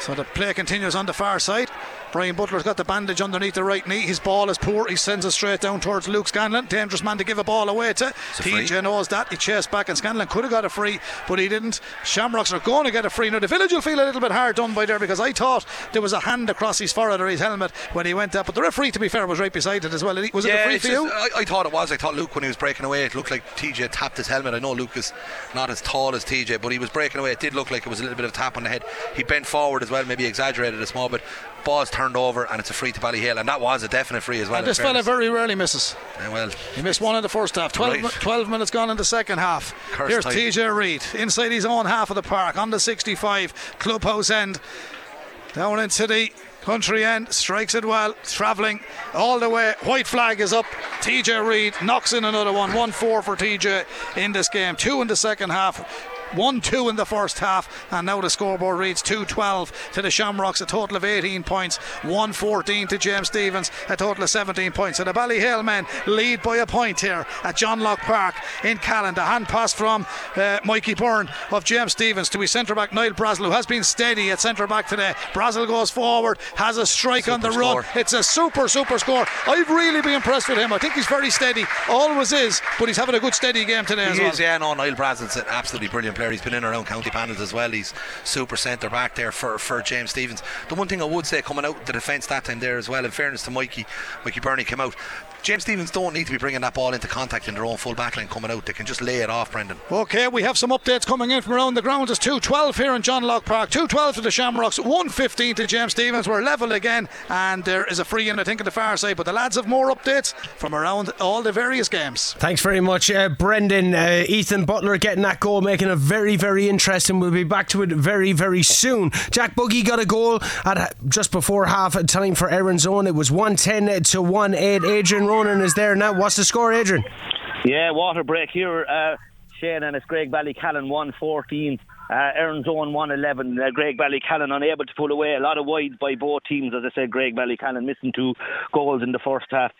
So the play continues on the far side. Brian Butler's got the bandage underneath the right knee. His ball is poor. He sends it straight down towards Luke Scanlon. Dangerous man to give a ball away to. TJ knows that. He chased back, and Scanlon could have got a free, but he didn't. Shamrocks are going to get a free. Now, the village will feel a little bit hard done by there because I thought there was a hand across his forehead or his helmet when he went up. But the referee, to be fair, was right beside it as well. Was it a free for you? I, I thought it was. I thought Luke, when he was breaking away, it looked like TJ tapped his helmet. I know Luke is not as tall as TJ, but he was breaking away. It did look like it was a little bit of a tap on the head. He bent forward as well, maybe exaggerated a small bit. Ball's turned over, and it's a free to Ballyhale, and that was a definite free as well. And this fella very rarely misses. Yeah, well, He missed one in the first half. 12, Right. mi- 12 minutes gone in the second half. Cursed Here's type. TJ Reid inside his own half of the park on the 65 clubhouse end. Down into the country end, strikes it well, travelling all the way. White flag is up. TJ Reid knocks in another one. 1 4 for TJ in this game. Two in the second half. 1 2 in the first half, and now the scoreboard reads 2 12 to the Shamrocks, a total of 18 points, 1 14 to James Stephens, a total of 17 points. So the Ballyhale men lead by a point here at John Locke Park in Callan. The hand pass from uh, Mikey Byrne of James Stephens to his centre back Niall Brazel, who has been steady at centre back today. Brazel goes forward, has a strike on the Super run. It's a super, super score. I've really been impressed with him. I think he's very steady, always is, but he's having a good steady game today as he well. is, yeah, no, Niall Brazel's an absolutely brilliant player. He's been in our own county panels as well. He's super centre back there for, for James Stephens. The one thing I would say coming out the defence that time there as well, in fairness to Mikey, Mikey Burney came out. James Stephens don't need to be bringing that ball into contact in their own full back line coming out. They can just lay it off, Brendan. Okay, we have some updates coming in from around the grounds. It's 2-12 here in John Locke Park. 2-12 to the Shamrocks, 1-15 to James Stephens. We're level again, and there is a free in, I think, on the far side. But the lads have more updates from around all the various games. Thanks very much, uh, Brendan. Uh, Ethan Butler getting that goal, making it very, very interesting. We'll be back to it very, very soon. Jack Buggy got a goal at just before half time for Erin's Own. It was 110 to 1 8. Adrian Ronan is there now. What's the score, Adrian? Yeah, water break here, uh, Shane, and it's Graigue Ballycallan 114. Uh, Erin's Own 111. Uh, Graigue Ballycallan unable to pull away. A lot of wides by both teams, as I said. Graigue Ballycallan missing two goals in the first half.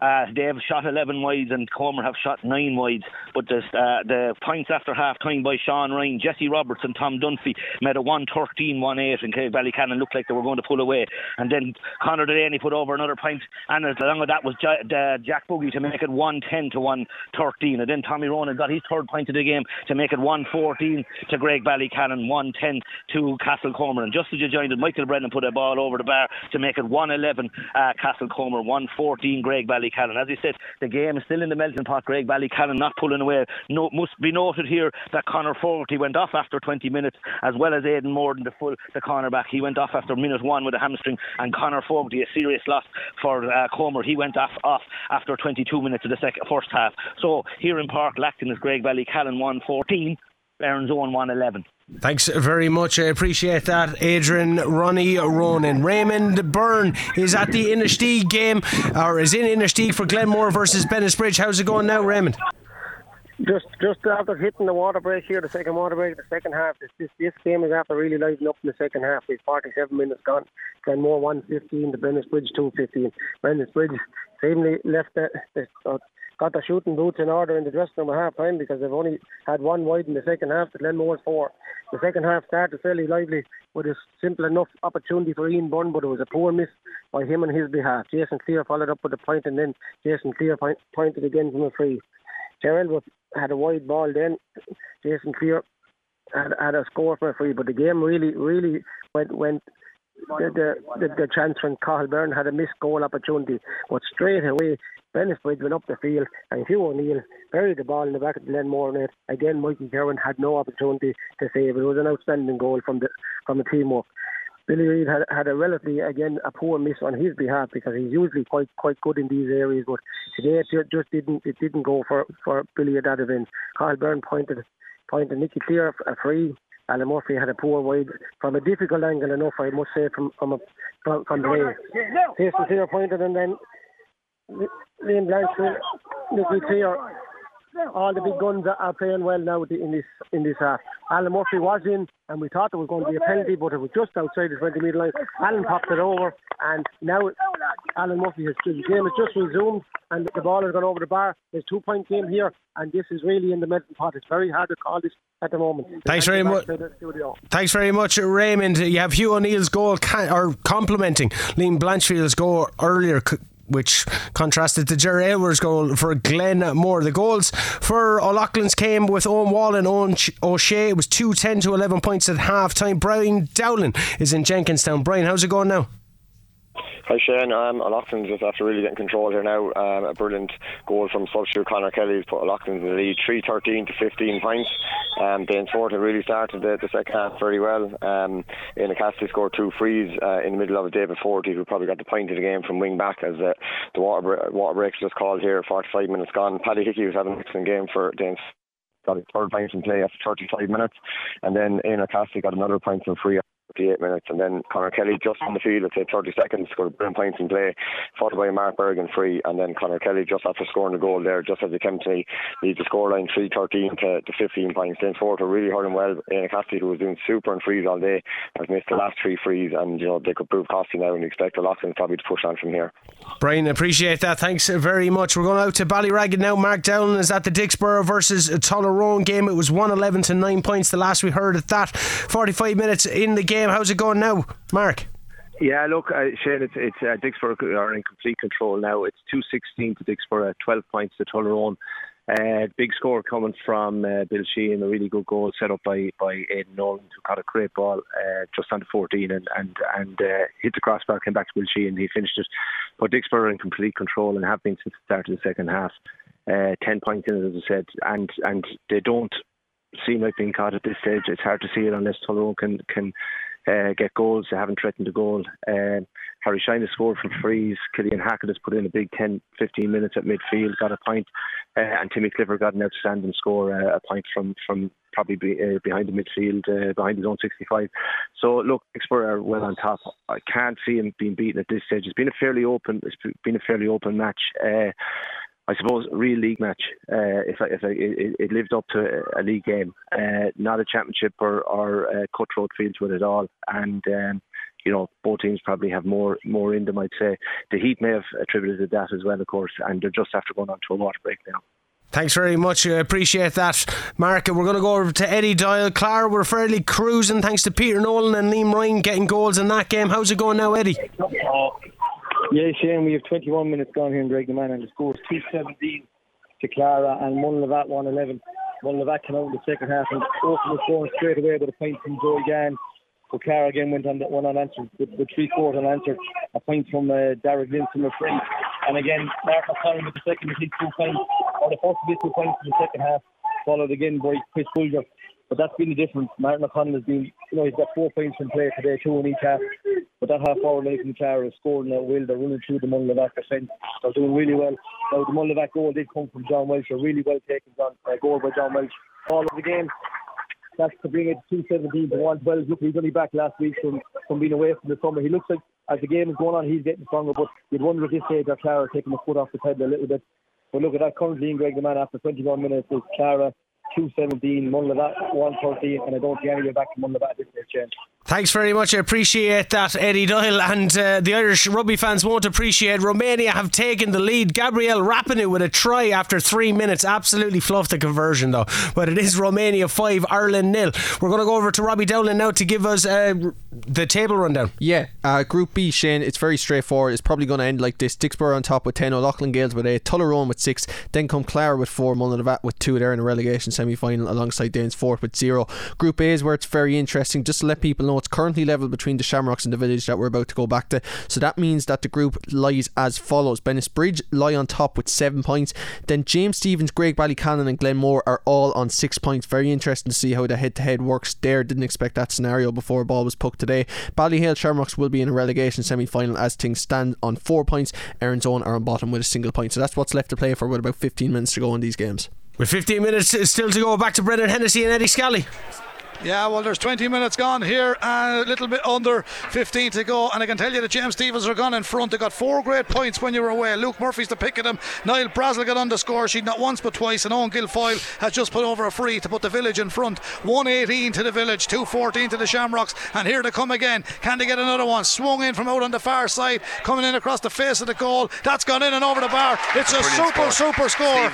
Uh, they've shot 11 wides and Comer have shot 9 wides. But the, uh, the points after half time by Sean Ryan, Jesse Roberts, and Tom Dunphy made a 113 1 8, and Ballycallan looked like they were going to pull away. And then Conor Delaney put over another point, and as along with that was J- Jack Buggy to make it 110 to 113. And then Tommy Ronan got his third point of the game to make it 114 to Graigue Ballycallan, 110 to Castlecomer. And just as you joined it, Michael Brennan put a ball over the bar to make it 111 uh, Castlecomer, 114 Graigue Ballycallan. Ballycallan. As he said, the game is still in the melting pot. Graigue Ballycallan not pulling away. No, must be noted here that Connor Fogarty went off after 20 minutes, as well as Aidan Morden, the full the cornerback. He went off after minute one with a hamstring, and Connor Fogarty, a serious loss for uh, Comer. He went off off after 22 minutes of the second first half. So here in Páirc Lachtain is Graigue Ballycallan 114, Erin's Own 111. Thanks very much. I appreciate that. Adrian, Ronnie, Ronan. Raymond Byrne is at the Inistioge game, or is in Inistioge for Glenmore versus Bennettsbridge. How's it going now, Raymond? Just just after hitting the water break here, the second water break, the second half, this this, this game is after really lighting up in the second half. We've 47 minutes gone. Glenmore 115, the Bennettsbridge 215. Bennettsbridge seemingly left the, the uh, got their shooting boots in order in the dressing room at half time because they've only had one wide in the second half. The Glenmore's four. The second half started fairly lively with a simple enough opportunity for Ian Byrne, but it was a poor miss by him on his behalf. Jason Clear followed up with a point, and then Jason Clear point, pointed again from a free. Gerald had a wide ball then. Jason Clear had, had a score for a free, but the game really, really went went the the, the, the chance when Carl Byrne had a missed goal opportunity, but straight away Bennettsbridge went up the field and Hugh O'Neill buried the ball in the back of the net. Again, Mikey Kerwin had no opportunity to save it. It was an outstanding goal from the from the teamwork. Billy Reid had, had a relatively again a poor miss on his behalf because he's usually quite quite good in these areas, but today it just didn't it didn't go for for Billy at that event. Carl Byrne pointed pointed Nicky Clear a free. Alan Murphy had a poor wide from a difficult angle enough, I must say, from from a, from, from the way. Jason Clear pointed and then Liam Blanchfield, Nicky Clear, all the big guns are playing well now in this in this half. Alan Murphy was in, and we thought there was going to be a penalty, but it was just outside the 20 metre line. Alan popped it over, and now Alan Murphy has the game has just resumed, and the ball has gone over the bar. There's two point game here, and this is really in the melting pot. It's very hard to call this at the moment. Thanks very much. Thanks very much, Raymond. You have Hugh O'Neill's goal, or complimenting Liam Blanchfield's goal earlier which contrasted to Jerry Edwards' goal for Glen Moore. The goals for O'Loughlin's came with Owen Wall and Owen O'Shea. It was 2 10 to 11 points at half time. Brian Dowling is in Jenkinstown. Brian, how's it going now? Hi Shane, um, O'Loughlin's just after really getting control here now. Um, a brilliant goal from substitute Conor Kelly has put O'Loughlin's in the lead, 3-13 to 15 points. Um, Danesfort had really started the, the, second half very well. Um, Ian Cassidy scored two frees uh, in the middle of it. David Forty, who probably got the point of the game from wing back as uh, the water, water breaks just called here, 45 minutes gone. Paddy Hickey was having an excellent game for Danes got his third point in play after 35 minutes, and then In Ian Cassidy got another point from free 58 minutes, and then Conor Kelly just on the field at say 30 seconds scored brilliant points in play, followed by Mark Bergin free, and then Conor Kelly just after scoring the goal there, just as he came to lead the scoreline 3 13 to, to 15 points. Then are really hurting well. Ian Cassidy, who was doing super and frees all day, has missed the last three frees, and you know they could prove costly now, and expect a the Loughlin probably to push on from here. Brian, appreciate that. Thanks very much. We're going out to Ballyragget now. Mark Dowling is at the Dicksboro versus Tullaroan game. It was 111 to 9 points the last we heard at that. 45 minutes in the game. How's it going now, Mark? Yeah, look, uh, Shane, it's, it's uh, Dicksboro are in complete control now. It's 216 to Dicksboro, 12 points to Tullaroan. Uh, big score coming from uh, Bill Sheehan, a really good goal set up by by Aidan Nolan, who caught a great ball uh, just under 14 and and and uh, hit the crossbar, came back to Bill Sheehan, he finished it. But Dicksboro are in complete control and have been since the start of the second half. Uh, 10 points in it, as I said, and and they don't seem like being caught at this stage. It's hard to see it unless Tullaroan can can uh, get goals. They haven't threatened a goal. Um, Harry Shine has scored from frees. Killian Hackett has put in a big 10, 15 minutes at midfield, got a point, uh, and Timmy Clifford got an outstanding score, uh, a point from from probably be, uh, behind the midfield, uh, behind his own 65. So look, Expert are well on top. I can't see him being beaten at this stage. It's been a fairly open, it's been a fairly open match. Uh, I suppose real league match. Uh, if I, if I, it, it, lived up to a league game, uh, not a championship or, or uh, cutthroat field to it at all. And um, you know, both teams probably have more more in them. I'd say the Heat may have attributed that as well, of course, and they're just after going on to a water break now. Thanks very much. I appreciate that, Mark. We're going to go over to Eddie Doyle. Clara, we're fairly cruising thanks to Peter Nolan and Liam Ryan getting goals in that game. How's it going now, Eddie? Yeah, Shane, we have 21 minutes gone here in Graiguenamanagh and the score is 217 to Clara and Mullinavat 111. Mullinavat came out in the second half and opened the score straight away with a point from Joe Gann. So Clara again went on that one unanswered, with, with three quarters unanswered. A point from uh, Derek from a free. And again, Mark O'Connor with the second, hit two points, or the first bit two points in the second half, followed again by Chris Bulger. But that's been the difference. Martin O'Connell has been, you know, he's got four points from play today, two in each half. But that half hour late from Clara is scoring at will. They're running through the Mullinavat defence. They're doing really well. Now, the Mullinavat goal did come from John Welsh, a really well taken uh, goal by John Welsh. All of the game, that's to bring it to 217 to 112. Look, he's only back last week from, from being away from the summer. He looks like, as the game is going on, he's getting stronger, but you'd wonder at this stage that Clara taking the foot off the pedal a little bit. But look at that currently in Graiguenamanagh after 21 minutes is Clara 217, Mullinavat 113, and I don't see any way back to Mullinavat at this stage, Thanks very much. I appreciate that, Eddie Doyle. And uh, the Irish rugby fans won't appreciate Romania have taken the lead. Gabriel Rapinu with a try after three minutes. Absolutely fluffed the conversion, though. But it is Romania 5, Ireland nil. We're going to go over to Robbie Dowling now to give us uh, the table rundown. Yeah, uh, Group B, Shane, it's very straightforward. It's probably going to end like this Dicksboro on top with 10, O'Loughlin Gaels with 8, Tullaroan with 6, then come Clara with 4, Mullinavat with 2 there in a relegation semi final alongside Danesfort with 0. Group A is where it's very interesting. Just to let people know, it's currently level between the Shamrocks and the Village that we're about to go back to. So that means that the group lies as follows Bennis Bennettsbridge lie on top with 7 points. Then James Stephens, Graigue-Ballycallan, and Glenmore are all on 6 points. Very interesting to see how the head to head works there. Didn't expect that scenario before a ball was poked today. Ballyhale Shamrocks will be in a relegation semi final as things stand on 4 points. Erin's Own are on bottom with a single point. So that's what's left to play for with about 15 minutes to go in these games. With 15 minutes still to go, back to Brendan Hennessy and Eddie Scally. Yeah, well, there's 20 minutes gone here, and a little bit under 15 to go. And I can tell you that James Stephens are gone in front. They got four great points when you were away. Luke Murphy's the pick of them. Niall Brazel got on the score sheet not once but twice. And Owen Guilfoyle has just put over a free to put the village in front. 118 to the village, 214 to the Shamrocks. And here they come again. Can they get another one? Swung in from out on the far side, coming in across the face of the goal. That's gone in and over the bar. It's a super, score. super score.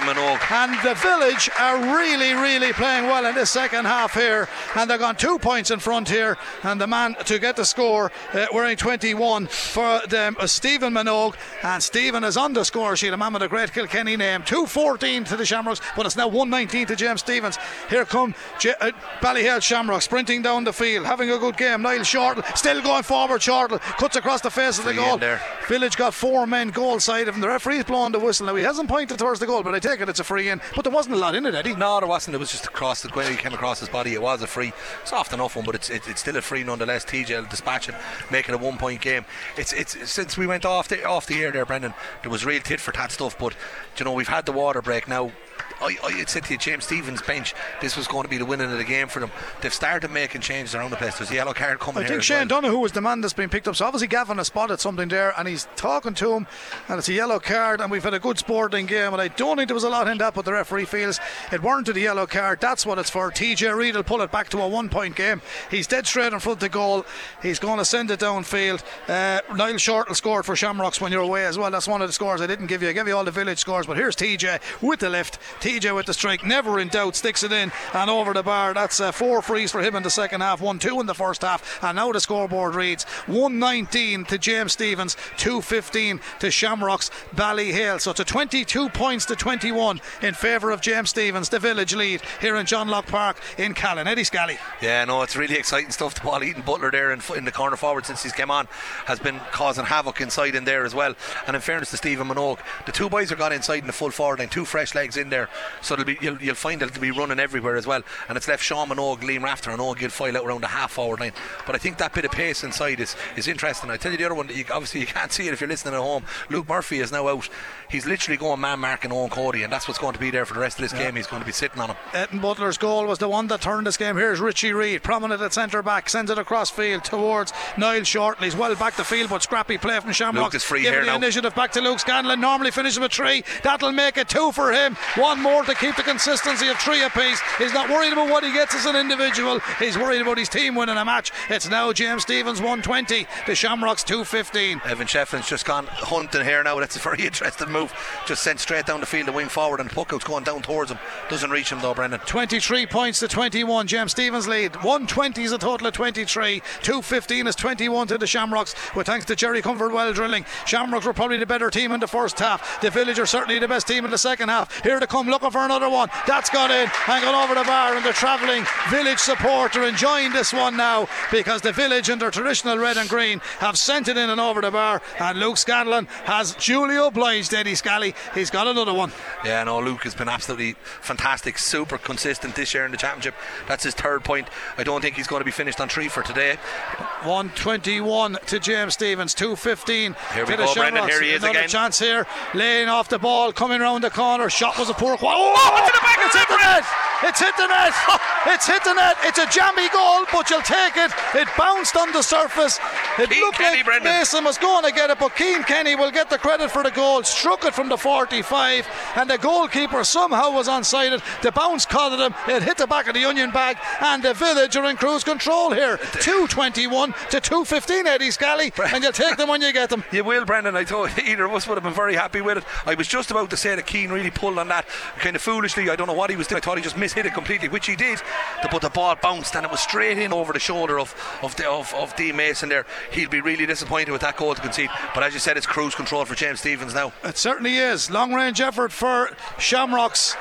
And the village are really, really playing well in this second half here and they're gone two points in front here. And the man to get the score uh, wearing 21 for them, uh, Stephen Minogue. And Stephen is on the score sheet, a man with a great Kilkenny name. 214 to the Shamrocks, but it's now 119 to James Stephens. Here come J- uh, Ballyhale Shamrock sprinting down the field, having a good game. Niall Shortall still going forward. Shortall cuts across the face of the goal. Village got four men goal side of him. The referee's blowing the whistle now. He hasn't pointed towards the goal, but I take it it's a free in. But there wasn't a lot in it, Eddie. No, there wasn't. It was just across the way he came across his body. It was a free. Soft enough one, but it's it, it's still a free nonetheless. TJ dispatching, making a one point game. It's it's since we went off the off the air there, Brendan. There was real tit for tat stuff, but you know we've had the water break now. I, I said to you, James Stephens bench, this was going to be the winning of the game for them. They've started making changes around the place. There's a yellow card coming. I think Shane well. Donoghue was the man that's been picked up. So obviously Gavin has spotted something there, and he's talking to him, and it's a yellow card, and we've had a good sporting game, and I don't think there was a lot in that, but the referee feels it warranted a yellow card. That's what it's for. TJ Reid will pull it back to a one-point game. He's dead straight in front of the goal. He's going to send it downfield. Uh, Niall Shortall scored for Shamrocks when you're away as well. That's one of the scores I didn't give you. I gave you all the village scores, but here's TJ with the lift TJ with the strike, never in doubt, sticks it in and over the bar. That's uh, four frees for him in the second half, 1 2 in the first half. And now the scoreboard reads 119 to James Stephens, 215 to Shamrocks Ballyhale. So to 22 points to 21 in favour of James Stephens, the village lead here in John Locke Park in Callan. Eddie Scally. Yeah, no, it's really exciting stuff. The ball Ethan Butler there in, in the corner forward since he's come on has been causing havoc inside in there as well. And in fairness to Stephen Minogue, the two boys are gone inside in the full forward line, two fresh legs in there. So it'll be, you'll, you'll find it'll be running everywhere as well. And it's left Sean Minogue, Liam Rafter, and Ogill file out around the half forward line. But I think that bit of pace inside is, is interesting. I tell you the other one, you, obviously you can't see it if you're listening at home. Luke Murphy is now out. He's literally going man marking Owen Cody, and that's what's going to be there for the rest of this yeah. game. He's going to be sitting on him. Ethan Butler's goal was the one that turned this game. Here's Richie Reid, prominent at centre back, sends it across field towards Niall Shortall. He's well back the field, but scrappy play from Shamrock. Luke is free Giving here the now. initiative back to Luke Scanlon. Normally finishes with three. That'll make it two for him. One more to keep the consistency of three apiece. He's not worried about what he gets as an individual. He's worried about his team winning a match. It's now James Stephens 120, the Shamrocks 215. Evan Shefflin's just gone hunting here now. That's a very interesting move. Just sent straight down the field, the wing forward, and the puck out's going down towards him. Doesn't reach him though, Brendan. 23 points to 21. James Stephens lead. 120 is a total of 23. 215 is 21 to the Shamrocks, with thanks to Jerry Comerford well drilling. Shamrocks were probably the better team in the first half. The Village are certainly the best team in the second half. Here to come looking for another one. That's got in and gone over the bar, and the travelling Village supporter enjoying this one now because the Village in their traditional red and green have sent it in and over the bar, and Luke Scanlon has duly obliged Eddie Scally. He's got another one. Yeah, no, Luke has been absolutely fantastic, super consistent this year in the championship. That's his third point. I don't think he's going to be finished on three for today. 121 to James Stephens, 215 here we to go, the Brendan. Here he is Another again. chance here, laying off the ball, coming around the corner. Shot was a poor quality. Oh, to the back it's hit the net. It's hit the net. it's hit the net. It's a jammy goal, but you'll take it. It bounced on the surface. It Keane looked Kenny, like Brendan. Mason was going to get it, but Keane Kenny will get the credit for the goal. Struck it from the 45, and the goalkeeper somehow was onside The bounce caught at him. It hit the back of the onion bag, and the village are in cruise control here. 221 to 215, Eddie Scally, and you'll take them when you get them. You will, Brendan. I thought either of us would have been very happy with it. I was just about to say that Keane really pulled on that kind of foolishly. I don't know what he was doing. I thought he just mishit it completely, which he did. But the ball bounced and it was straight in over the shoulder of of the, of, of D Mason there. He'll be really disappointed with that goal to concede. But as you said, it's cruise control for James Stephens now. It certainly is. Long range effort for Shamrocks.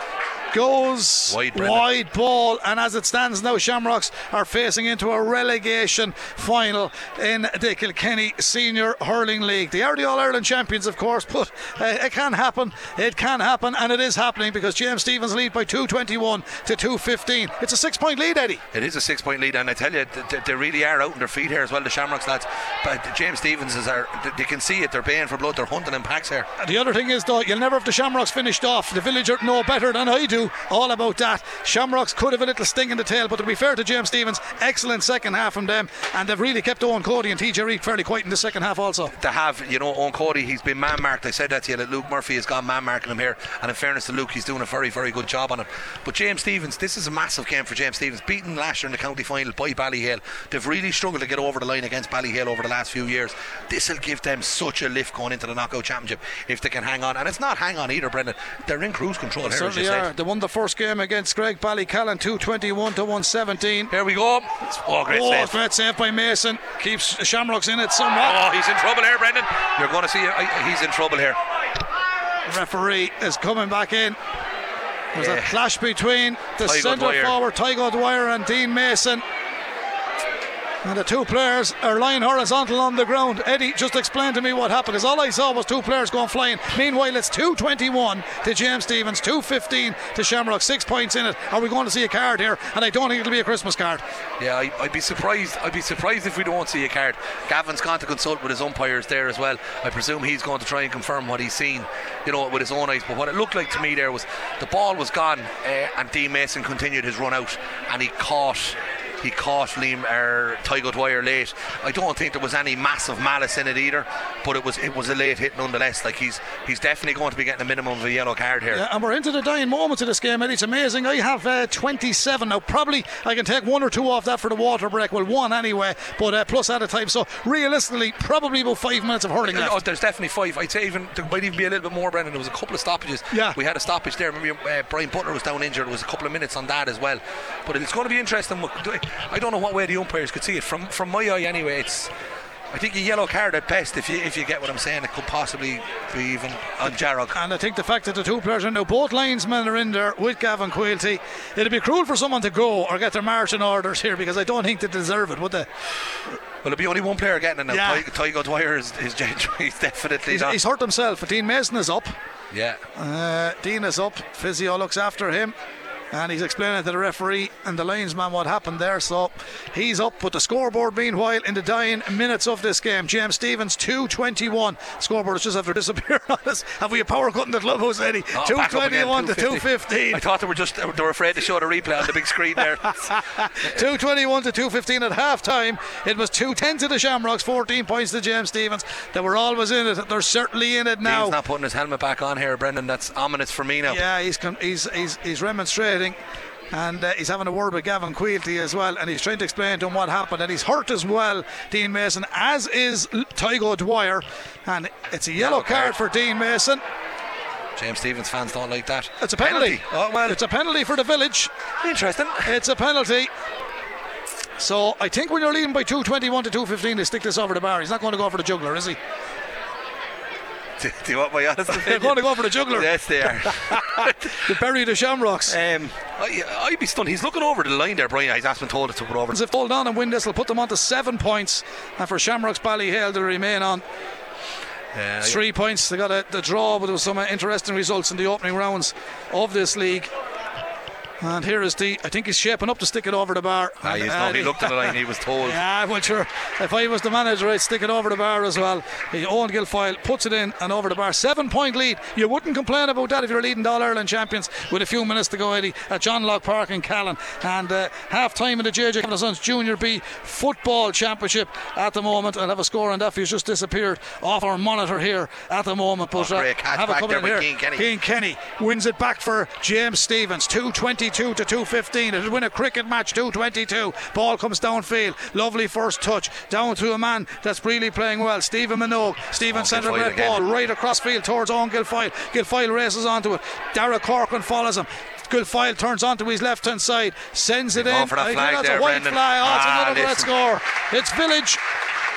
Goes Wide, wide ball, and as it stands now, Shamrocks are facing into a relegation final in the Kilkenny Senior Hurling League. They are the All Ireland champions, of course, but uh, it can happen. It can happen, and it is happening because James Stephens lead by 221 to 215. It's a six point lead, Eddie. It is a six point lead, and I tell you, th- th- they really are out on their feet here as well, the Shamrocks lads. But James Stephens is our, th- they can see it, they're paying for blood, they're hunting in packs here. The other thing is, though, you'll never have the Shamrocks finished off. The Villager know better than I do all about that. Shamrocks could have a little sting in the tail, but to be fair to James Stephens, excellent second half from them, and they've really kept Owen Cody and TJ Reid fairly quiet in the second half also. to have, you know, Owen Cody, he's been man marked. I said that to you, that Luke Murphy has gone man marking him here. And in fairness to Luke, he's doing a very, very good job on it. But James Stephens, this is a massive game for James Stephens, Beaten last year in the county final by Ballyhale. They've really struggled to get over the line against Ballyhale over the last few years. This will give them such a lift going into the knockout championship if they can hang on. And it's not hang on either, Brendan. They're in cruise control here, as you Certainly are. They won the first game against Graigue Ballycallan 221 to 117. Here we go. Oh, great oh, save. great save by Mason. Keeps Shamrocks in it somewhat. Oh, he's in trouble here, Brendan. You're going to see uh, he's in trouble here. Referee is coming back in. There's a clash between the centre forward Tygo Dwyer and Dean Mason. And the two players are lying horizontal on the ground. Eddie, just explain to me what happened because all I saw was two players going flying. Meanwhile, it's 221 to James Stephens, 215 to Shamrock, six points in it. Are we going to see a card here? And I don't think it'll be a Christmas card. Yeah, I, I'd be surprised. I'd be surprised if we don't see a card. Gavin's gone to consult with his umpires there as well. I presume he's going to try and confirm what he's seen, you know, with his own eyes. But what it looked like to me there was the ball was gone, uh, and Dean Mason continued his run out, and he caught he caught Liam or Tygo Dwyer late. I don't think there was any massive malice in it either, but it was it was a late hit nonetheless. Like he's he's definitely going to be getting a minimum of a yellow card here. Yeah, and we're into the dying moments of this game, Eddie. It's amazing. I have uh, 27 now. Probably I can take one or two off that for the water break. Well, one anyway, but uh, plus at a time. So realistically, probably about five minutes of hurling left. Oh, there's definitely five. I'd say even there might even be a little bit more, Brendan. There was a couple of stoppages. Yeah. we had a stoppage there. Remember, uh, Brian Butler was down injured. There was a couple of minutes on that as well. But it's going to be interesting. I don't know what way the umpires could see it. From from my eye, anyway, it's. I think a yellow card at best, if you if you get what I'm saying, it could possibly be even on Jarrog. And I think the fact that the two players are now both linesmen are in there with Gavin Quilty, it'd be cruel for someone to go or get their marching orders here because I don't think they deserve it, would they? Well, it'll be only one player getting it now. Yeah. Ty- Tygo Dwyer is, is he's definitely He's, not. he's hurt himself. Dean Mason is up. yeah. Uh, Dean is up. Physio looks after him. And he's explaining to the referee and the linesman what happened there. So he's up. But the scoreboard, meanwhile, in the dying minutes of this game, James Stephens 221. Scoreboard is just after disappearing on us. Have we a power cut in the clubhouse, Eddie? Oh, back up again, 221 to 215. I thought they were just they were afraid to show the replay on the big screen there. 221 to 215 at half time. It was 210 to the Shamrocks, 14 points to James Stephens. They were always in it. They're certainly in it now. Dean's not putting his helmet back on here, Brendan. That's ominous for me now. Yeah, he's he's he's he's remonstrating. And uh, he's having a word with Gavin Quilty as well, and he's trying to explain to him what happened. And he's hurt as well, Dean Mason, as is Tygo Dwyer. And it's a yellow, Yellow card card. for Dean Mason. James Stephens fans don't like that. It's a penalty. Oh well, It's a penalty for the village. interesting. It's a penalty. So I think when you're leading by 221 to 215, they stick this over the bar. He's not going to go for the juggler, is he? do, do you want my honest opinion? They're going to go for the juggler. Yes, they are. They bury the Shamrocks. um, I, I'd be stunned. He's looking over the line there, Brian. He's just been told to put over. If hold on and win this, will put them on to seven points. And for Shamrocks Ballyhale to remain on Uh, three points. They got a, the draw, but there was some interesting results in the opening rounds of this league. And here is the. I think he's shaping up to stick it over the bar. Ah, he's And, not. He uh, looked at the line. He was told. Yeah, well, sure. If I was the manager, I'd stick it over the bar as well. He Owen Guilfoyle puts it in and over the bar. Seven point lead. You wouldn't complain about that if you're leading the All Ireland champions with a few minutes to go, Eddie, at John Locke Park in Callan. And uh, half time in the JJ Kavanagh Sons Junior B Football Championship at the moment. I'll have a score on that. He's just disappeared off our monitor here at the moment. But uh, Oh, great catch have a back couple there in here. Keane Kenny. Keane Kenny wins it back for James Stephens. 222 to 215. It'll win a cricket match 222. Ball comes downfield. Lovely first touch. Down to a man that's really playing well. Stephen Minogue. Stephen Oh, centre Gilfoyle red ball right across field towards Owen Guilfoyle. Guilfoyle races onto it. Dara Corcoran follows him. Guilfoyle turns onto his left hand side, sends it in. going for that I think that's there, a white Brendan. flag. Oh, it's Ah, another great score. It's Village.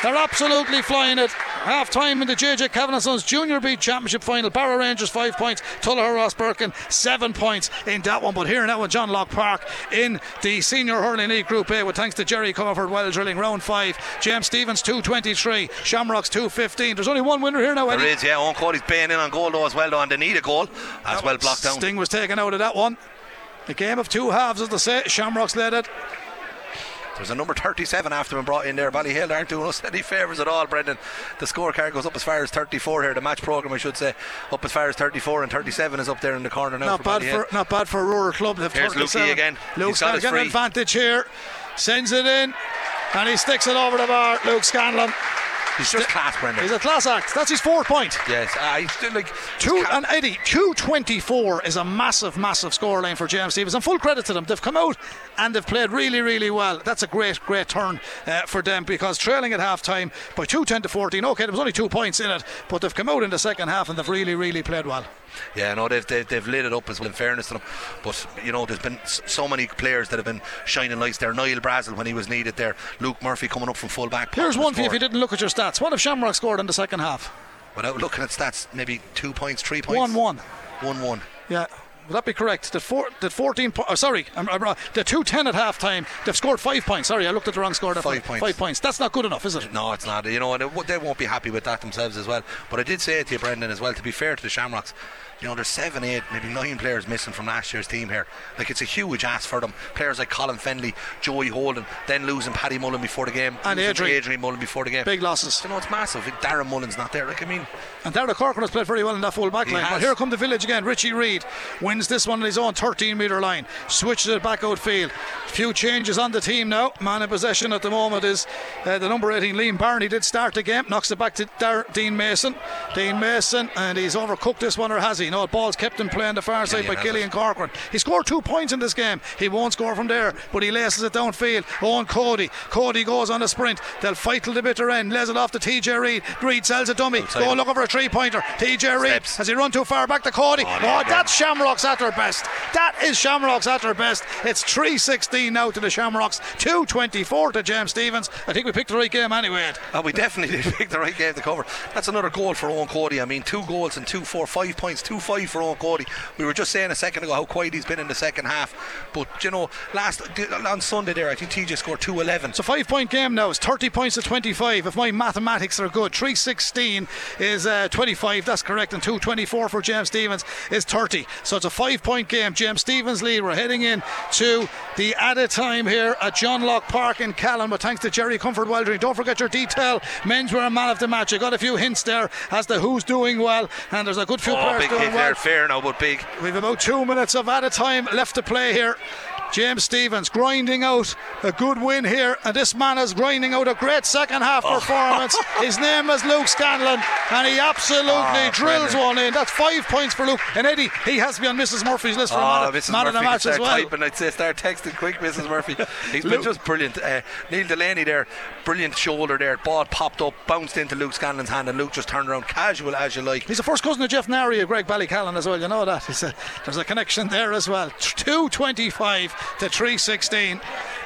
They're absolutely flying it. Half time in the JJ Kavanagh Sons Junior B Championship final. Barrow Rangers five points. Tullogher Rosbercon seven points in that one. But here now with John Locke Park in the Senior Hurling League Group A with thanks to Jerry Comerford well drilling round five. James Stephens 223. Shamrocks 215. There's only one winner here now, There Eddie. is, yeah. Owen Cody's baying in on goal though as well, though, and they need a goal as well blocked down. Sting was taken out of that one. A game of two halves, as they say. Shamrocks led it. There's a number 37 after been brought in there. Ballyhale aren't doing us any favours at all, Brendan. The scorecard goes up as far as 34 here. The match programme, I should say, up as far as 34, and 37 is up there in the corner now. Not for bad for not bad for a rural club. They've Here's 37. Lukey again. Luke's He's got got his an advantage here. Sends it in, and he sticks it over the bar. Luke Scanlon. He's just class, Brendan. He's a class act. That's his fourth point. Yes, uh, he's still like Two and Eddie, two twenty-four is a massive, massive scoreline for James Stephens, and full credit to them. They've come out and they've played really, really well. That's a great, great turn uh, for them because trailing at half time by two ten to fourteen. Okay, there was only two points in it, but they've come out in the second half and they've really, really played well. Yeah, no, they've, they've, they've lit it up as well, in fairness to them. But, you know, there's been so many players that have been shining lights there. Niall Brazel when he was needed there. Luke Murphy coming up from full back. Here's one for you if you didn't look at your stats. What have Shamrock scored in the second half? Without looking at stats, maybe two points, three points. One one. One one. Yeah. Would that be correct? The four, the 14. Po- oh, sorry, I'm, I'm wrong. The 210 at half time, they've scored five points. Sorry, I looked at the wrong score. Five points. Five points. That's not good enough, is it? No, it's not. You know, and it, they won't be happy with that themselves as well. But I did say it to you, Brendan, as well. To be fair to the Shamrocks, You know, there's seven, eight, maybe nine players missing from last year's team here. Like it's a huge ask for them. Players like Colin Fennelly, Joey Holden, then losing Paddy Mullen before the game, And Adrian. Adrian Mullen before the game. Big losses. You know, it's massive. Darren Mullen's not there. Like I mean, And Derek Corcoran has played very well in that full back line. But here come the village again. Richie Reid wins this one on his own 13 metre line. Switches it back outfield. Few changes on the team now. Man in possession at the moment is uh, the number 18, Liam Barney. Did start the game. Knocks it back to Dar- Dean Mason. Dean Mason, and he's overcooked this one, or has he? No, ball's kept him playing the far side Gillian by Gillian Corcoran. He scored two points in this game. He won't score from there, but he laces it downfield. Owen Cody. Cody goes on a sprint. They'll fight till the bitter end. Lays it off to TJ Reid. Reid sells a dummy. Outside Go looking for a three pointer. TJ Reid. Has he run too far back to Cody? Oh, yeah, that's Shamrocks at their best. That is Shamrocks at their best. It's 316 now to the Shamrocks, 224 to James Stephens. I think we picked the right game anyway. Oh, we definitely did pick the right game to cover. That's another goal for Owen Cody. I mean, two goals and two, four, five points, two, five for Owen Cody. We were just saying a second ago how quiet he's been in the second half. But, you know, last on Sunday there, I think TJ scored 2 11. It's a five point game now. It's 30 points to 25. If my mathematics are good, 316 is uh, 25. That's correct. And 224 for James Stephens is 30. So it's a five point game. James Stephens lead. We're heading in to the added time here at John Locke Park in Callan. But thanks to Jerry Comerford Weldering. Don't forget your detail. Menswear man of the match. I got a few hints there as to who's doing well. And there's a good few Oh, players doing. There. Fair now, but big. We've about two minutes of added time left to play here. James Stephens grinding out a good win here, and this man is grinding out a great second half Oh. performance. His name is Luke Scanlon, and he absolutely Oh, drills one in. That's five points for Luke. And Eddie, he has to be on Mrs. Murphy's list for Oh, man, Mrs. man of the match as well. typing. I'd say start texting quick, Mrs. Murphy. He's been just brilliant. Uh, Niall Delaney there, brilliant shoulder there. Ball popped up, bounced into Luke Scanlon's hand, and Luke just turned around casual as you like. He's the first cousin of Jeff Nary Graigue Ballycallan as well. You know that. A, there's a connection there as well. 225 to 316.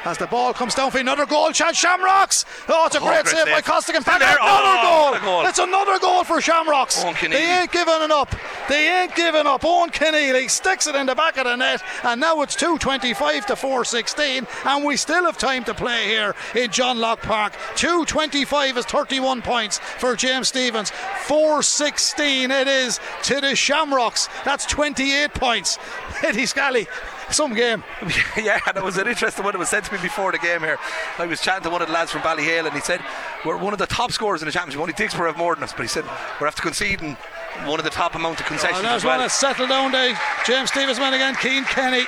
As the ball comes down for another goal chance, Shamrocks. Oh, it's a Oh, great save by. Costigan. Another Oh, goal. goal. It's another goal for Shamrocks. They ain't giving it up. They ain't giving up. Owen Keneally sticks it in the back of the net, and now it's 225 to 416, and we still have time to play here in John Locke Park. 225 is 31 points for James Stephens. 416 it is to the Shamrocks. That's 28 points. Eddie Scally, some game. yeah, that was an interesting one. It was said to me before the game here. I was chatting to one of the lads from Ballyhale, and he said we're one of the top scorers in the championship. Only Dicksboro have more than us, but he said we're after conceding one of the top amount of concessions oh, And as there's one well. that's settled down there. James Stephens man again. Keane Kenny.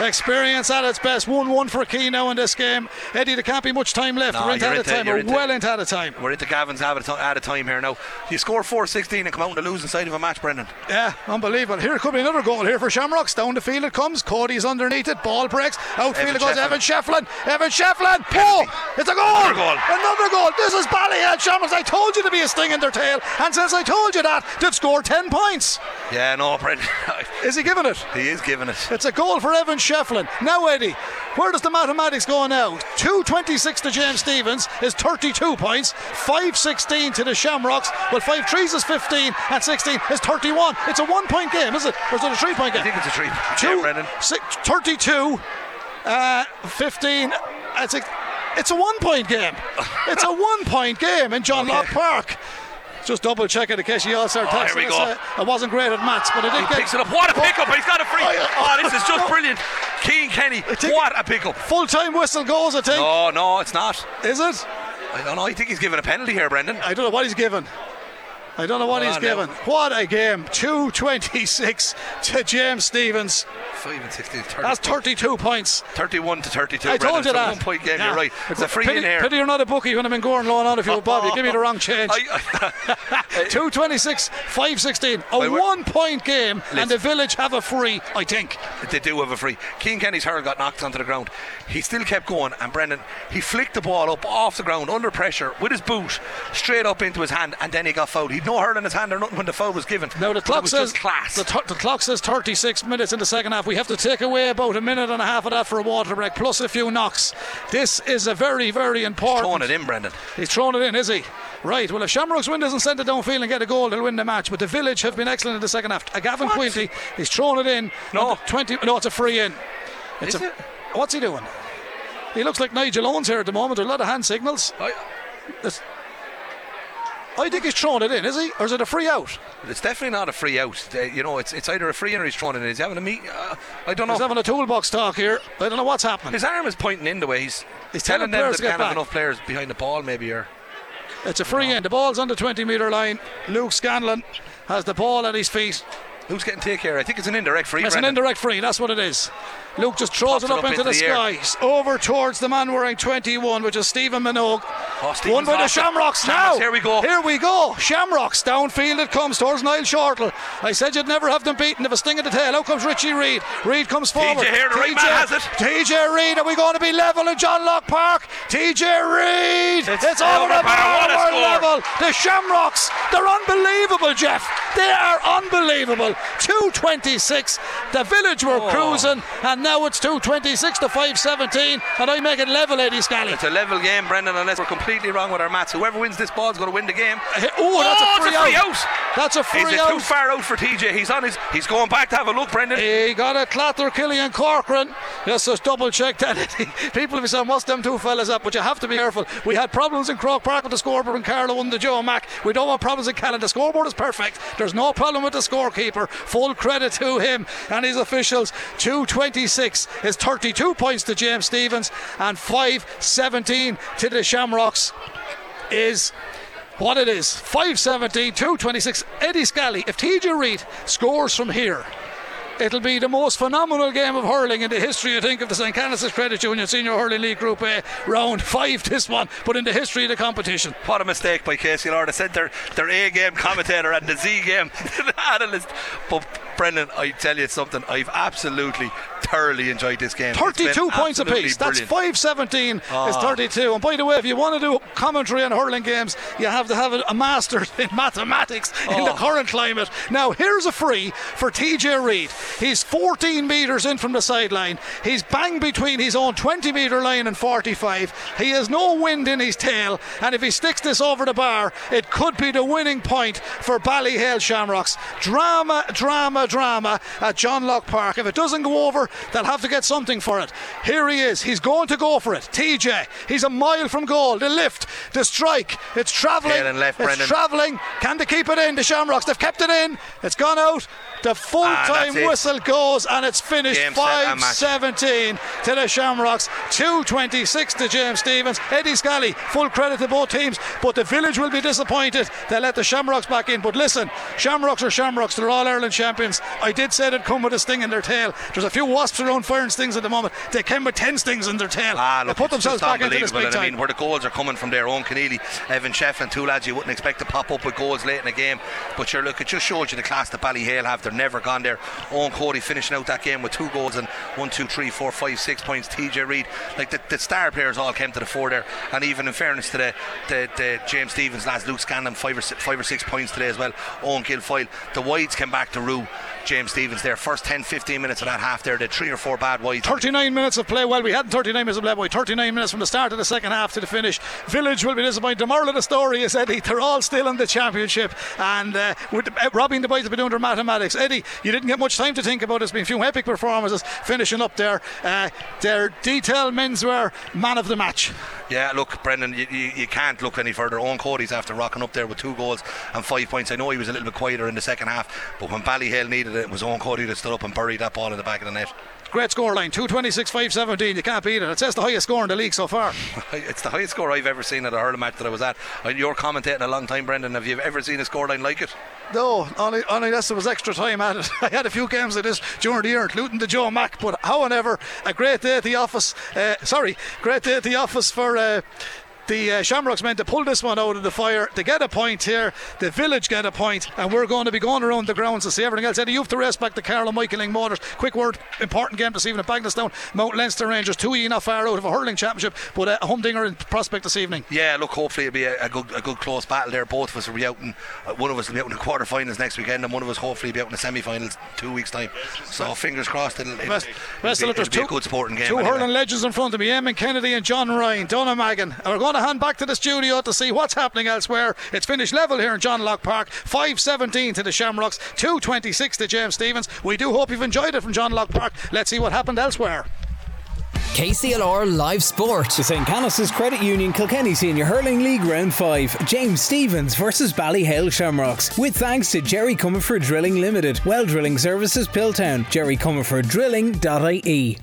Experience at its best. 1 1 for Keane now in this game. Eddie, there can't be much time left. No, We're into you're added time. We're into- well into added time. We're into Gavin's out of, ti- out of time here now. You score 4-16 and come out on the losing side of a match, Brendan. Yeah, unbelievable. Here could be another goal here for Shamrocks. Down the field it comes. Cody's underneath it. Ball breaks. Outfield it goes. Shefflin. Evan Shefflin. Evan Shefflin. Oh, it's a goal. Another goal. Another goal. This is Ballyhale Shamrocks. I told you to be a sting in their tail. And since I told you that, they've scored 10 points. Yeah, no, Brendan. Is he giving it? he is giving it. It's a goal for Evan Shefflin. Now, Eddie, where does the mathematics go now? 226 to James Stephens is 32 points, 516 to the Shamrocks. Well, 5 threes is 15, and 16 is 31. It's a one point game, is it? Or is it a three point game? I think it's a three. Two, Yeah, Brendan. six, 32, uh, 15. It's a, it's a one point game. It's a one point game in John Locke Park. Just double check it in case you all start Oh, texting here we go. uh, I wasn't great at maths, but I did He get picks it up. What a pickup! He's got a free. Oh. Oh, this is just No. brilliant. Keane Kenny. What a pickup. full time whistle goes. I think. No, no, it's not. Is it? I don't know. I think he's given a penalty here, Brendan. I don't know what he's given. I don't know what he's given. What a game. 226 to James Stephens. 5 and 16, 30. That's 32 points. 31 to 32. I told you It's a that. one point game, Yeah. you're right. It's a free pity, in here. Pity you're not a bookie when I've been going low on if you were Bob. You give me the wrong change. I, I, 226, 516. A one point game, and the village have a free, I think. They do have a free. Keane Kenny's hurl got knocked onto the ground. He still kept going, and Brendan, he flicked the ball up off the ground under pressure with his boot straight up into his hand, and then he got fouled. He'd no hurl in his hand or nothing when the foul was given. Now the clock says class. The, t- the clock says 36 minutes in the second half. We have to take away about a minute and a half of that for a water break, plus a few knocks. This is a very, very important. Throwing it in, Brendan. He's thrown it in, is he? Right. Well, if Shamrock's win doesn't send it downfield and get a goal, they'll win the match. But the Village have been excellent in the second half. Uh, Gavin Quilty, he's thrown it in. No. 20. No, it's a free in. It's Is a, it? What's he doing? He looks like Nigel Owens here at the moment. There are a lot of hand signals. I, I think he's thrown it in, is he? Or is it a free out? It's definitely not a free out. Uh, you know, it's it's either a free in or he's thrown it in. Is he having a meet? Uh, I don't know. He's having a toolbox talk here. I don't know what's happening. His arm is pointing in the way. He's, He's telling telling them they can't have enough players behind the ball, maybe. Or It's a free in. The ball's on the 20 metre line. Luke Scanlon has the ball at his feet. Who's getting take care? I think it's an indirect free. It's an indirect free, that's what it is. Luke just throws Pops it up, into, the, air. skies, over towards the man wearing 21, which is Stephen Minogue. Oh, Won by the it. Shamrocks Shamrocks, now. here we go. Here we go. Shamrocks downfield it comes towards Niall Shortall. I said you'd never have them beaten if a sting of the tail. Out comes Richie Reid. Reid comes forward. here, the right man has it. TJ Reid, are we going to be level in John Locke Park? TJ Reid. It's It's, over the the bar. What a score. We're level. The Shamrocks, they're unbelievable, Jeff. They are unbelievable. 226. The village were Oh. cruising, and now it's 226 to 517. And I make it level, Eddie Scally. It's a level game, Brendan, unless we're completely wrong with our maths. Whoever wins this ball is going to win the game. Uh, oh, that's Oh, a free, a free out. out. That's a free Is it out. too far out for TJ? He's on his. He's going back to have a look, Brendan. He got a clatter, Killian Corcoran. Let's just double check that. People have been saying, what's them two fellas up? But you have to be careful. We had problems in Croke Park with the scoreboard when Carlow won the Joe Mac. We don't want problems in Callan. The scoreboard is perfect. There's no problem with the scorekeeper. Full credit to him and his officials. 226 is 32 points to James Stephens and 517 to the Shamrocks is what it is 517 226 Eddie Scally if TJ Reid scores from here It'll be the most phenomenal game of hurling in the history, I think, of the St. Canice's Credit Union Senior Hurling League Group A. Round five, this one, but in the history of the competition. What a mistake by Casey Lord. I sent their, their A game commentator and the Z game analyst. But Brendan, I tell you something, I've absolutely thoroughly enjoyed this game. 32 points apiece. That's brilliant. 517 is Ah. 32. And by the way, if you want to do commentary on hurling games, you have to have a master in mathematics in the Oh. current climate. Now, here's a free for TJ Reid. He's 14 metres in from the sideline. He's bang between his own 20 metre line and 45. He has no wind in his tail. And if he sticks this over the bar, it could be the winning point for Ballyhale Shamrocks. Drama, drama, drama at John Locke Park. If it doesn't go over, they'll have to get something for it. Here he is. He's going to go for it. TJ. He's a mile from goal. The lift, the strike. It's travelling. Left, it's travelling. Can they keep it in? The Shamrocks. They've kept it in. It's gone out. The full Ah, time that's whistle goes and it's finished 5 17 to the Shamrocks, 226 to James Stephens. Eddie Scally, full credit to both teams, but the village will be disappointed. They let the Shamrocks back in. But listen, Shamrocks are Shamrocks, they're all Ireland champions. I did say they'd come with a sting in their tail. There's a few wasps around firing stings at the moment. They came with 10 stings in their tail. Ah, they look, put themselves back into this big And I mean, where the goals are coming from there, own Keneally, Evan Shefflin, two lads you wouldn't expect to pop up with goals late in the game. But sure, look, it just shows you the class that Ballyhale have. They're never gone there. Owen Cody finishing out that game with two goals and one, two, three, four, five, six points. TJ Reid, like the, the star players all came to the fore there. And even in fairness to the, the, the James Stephens lads, Luke Scanlon, five or, six, five or six points today as well. Owen Guilfoyle. The wides came back to rue James Stephens there. First 10, 15 minutes of that half there, had three or four bad wides. 39 minutes of play. Well, we had 39 minutes of play, boy. 39 minutes from the start of the second half to the finish. Village will be disappointed. The moral of the story is, Eddie, they're all still in the championship. And uh, with, uh, Robbie and the boys have been doing their mathematics. Eddie, you didn't get much time to think about it. There's been a few epic performances finishing up there. Uh, their detail menswear man of the match. Yeah, look, Brendan, you, you, you can't look any further. Owen Cody's after rocking up there with two goals and five points. I know he was a little bit quieter in the second half, but when Ballyhale needed it, it was Owen Cody that stood up and buried that ball in the back of the net. Great scoreline, 226 517. You can't beat it. It says the highest score in the league so far. It's the highest score I've ever seen at a hurling match that I was at. You're commentating a long time, Brendan. Have you ever seen a scoreline like it? No, only, only unless there was extra time at it. I had a few games of this during the year, including the Joe Mack. But however, a great day at the office. Uh, sorry, great day at the office for. Uh, the uh, Shamrocks men to pull this one out of the fire. They get a point here. The village get a point, and we're going to be going around the grounds to see everything else. Eddie, you have to race back to Carlow Michaeling Motors. Quick word, important game this evening at Bagnallstown. Mount Leinster Rangers, two E not far out of a hurling championship, but uh, a humdinger in prospect this evening. Yeah, look, hopefully it'll be a, a good, a good close battle there. Both of us will be out in, uh, one of us will be out in the quarterfinals next weekend, and one of us hopefully be out in the semi-finals two weeks time. So fingers crossed, it'll, it'll, Best, it'll, be, it'll be a good sporting game. Two anyway. hurling legends in front of me, Eamon Kennedy and John Ryan, Dunnamaggin. And we're going Hand back to the studio to see what's happening elsewhere. It's finished level here in John Locke Park. 5.17 to the Shamrocks, 2.26 to James Stephens. We do hope you've enjoyed it from John Locke Park. Let's see what happened elsewhere. KCLR Live Sport. The St. Canice's Credit Union Kilkenny Senior Hurling League Round 5. James Stephens versus Ballyhale Shamrocks. With thanks to Jerry Comerford Drilling Limited, Well Drilling Services Piltown, Jerry Comerford Drilling.ie.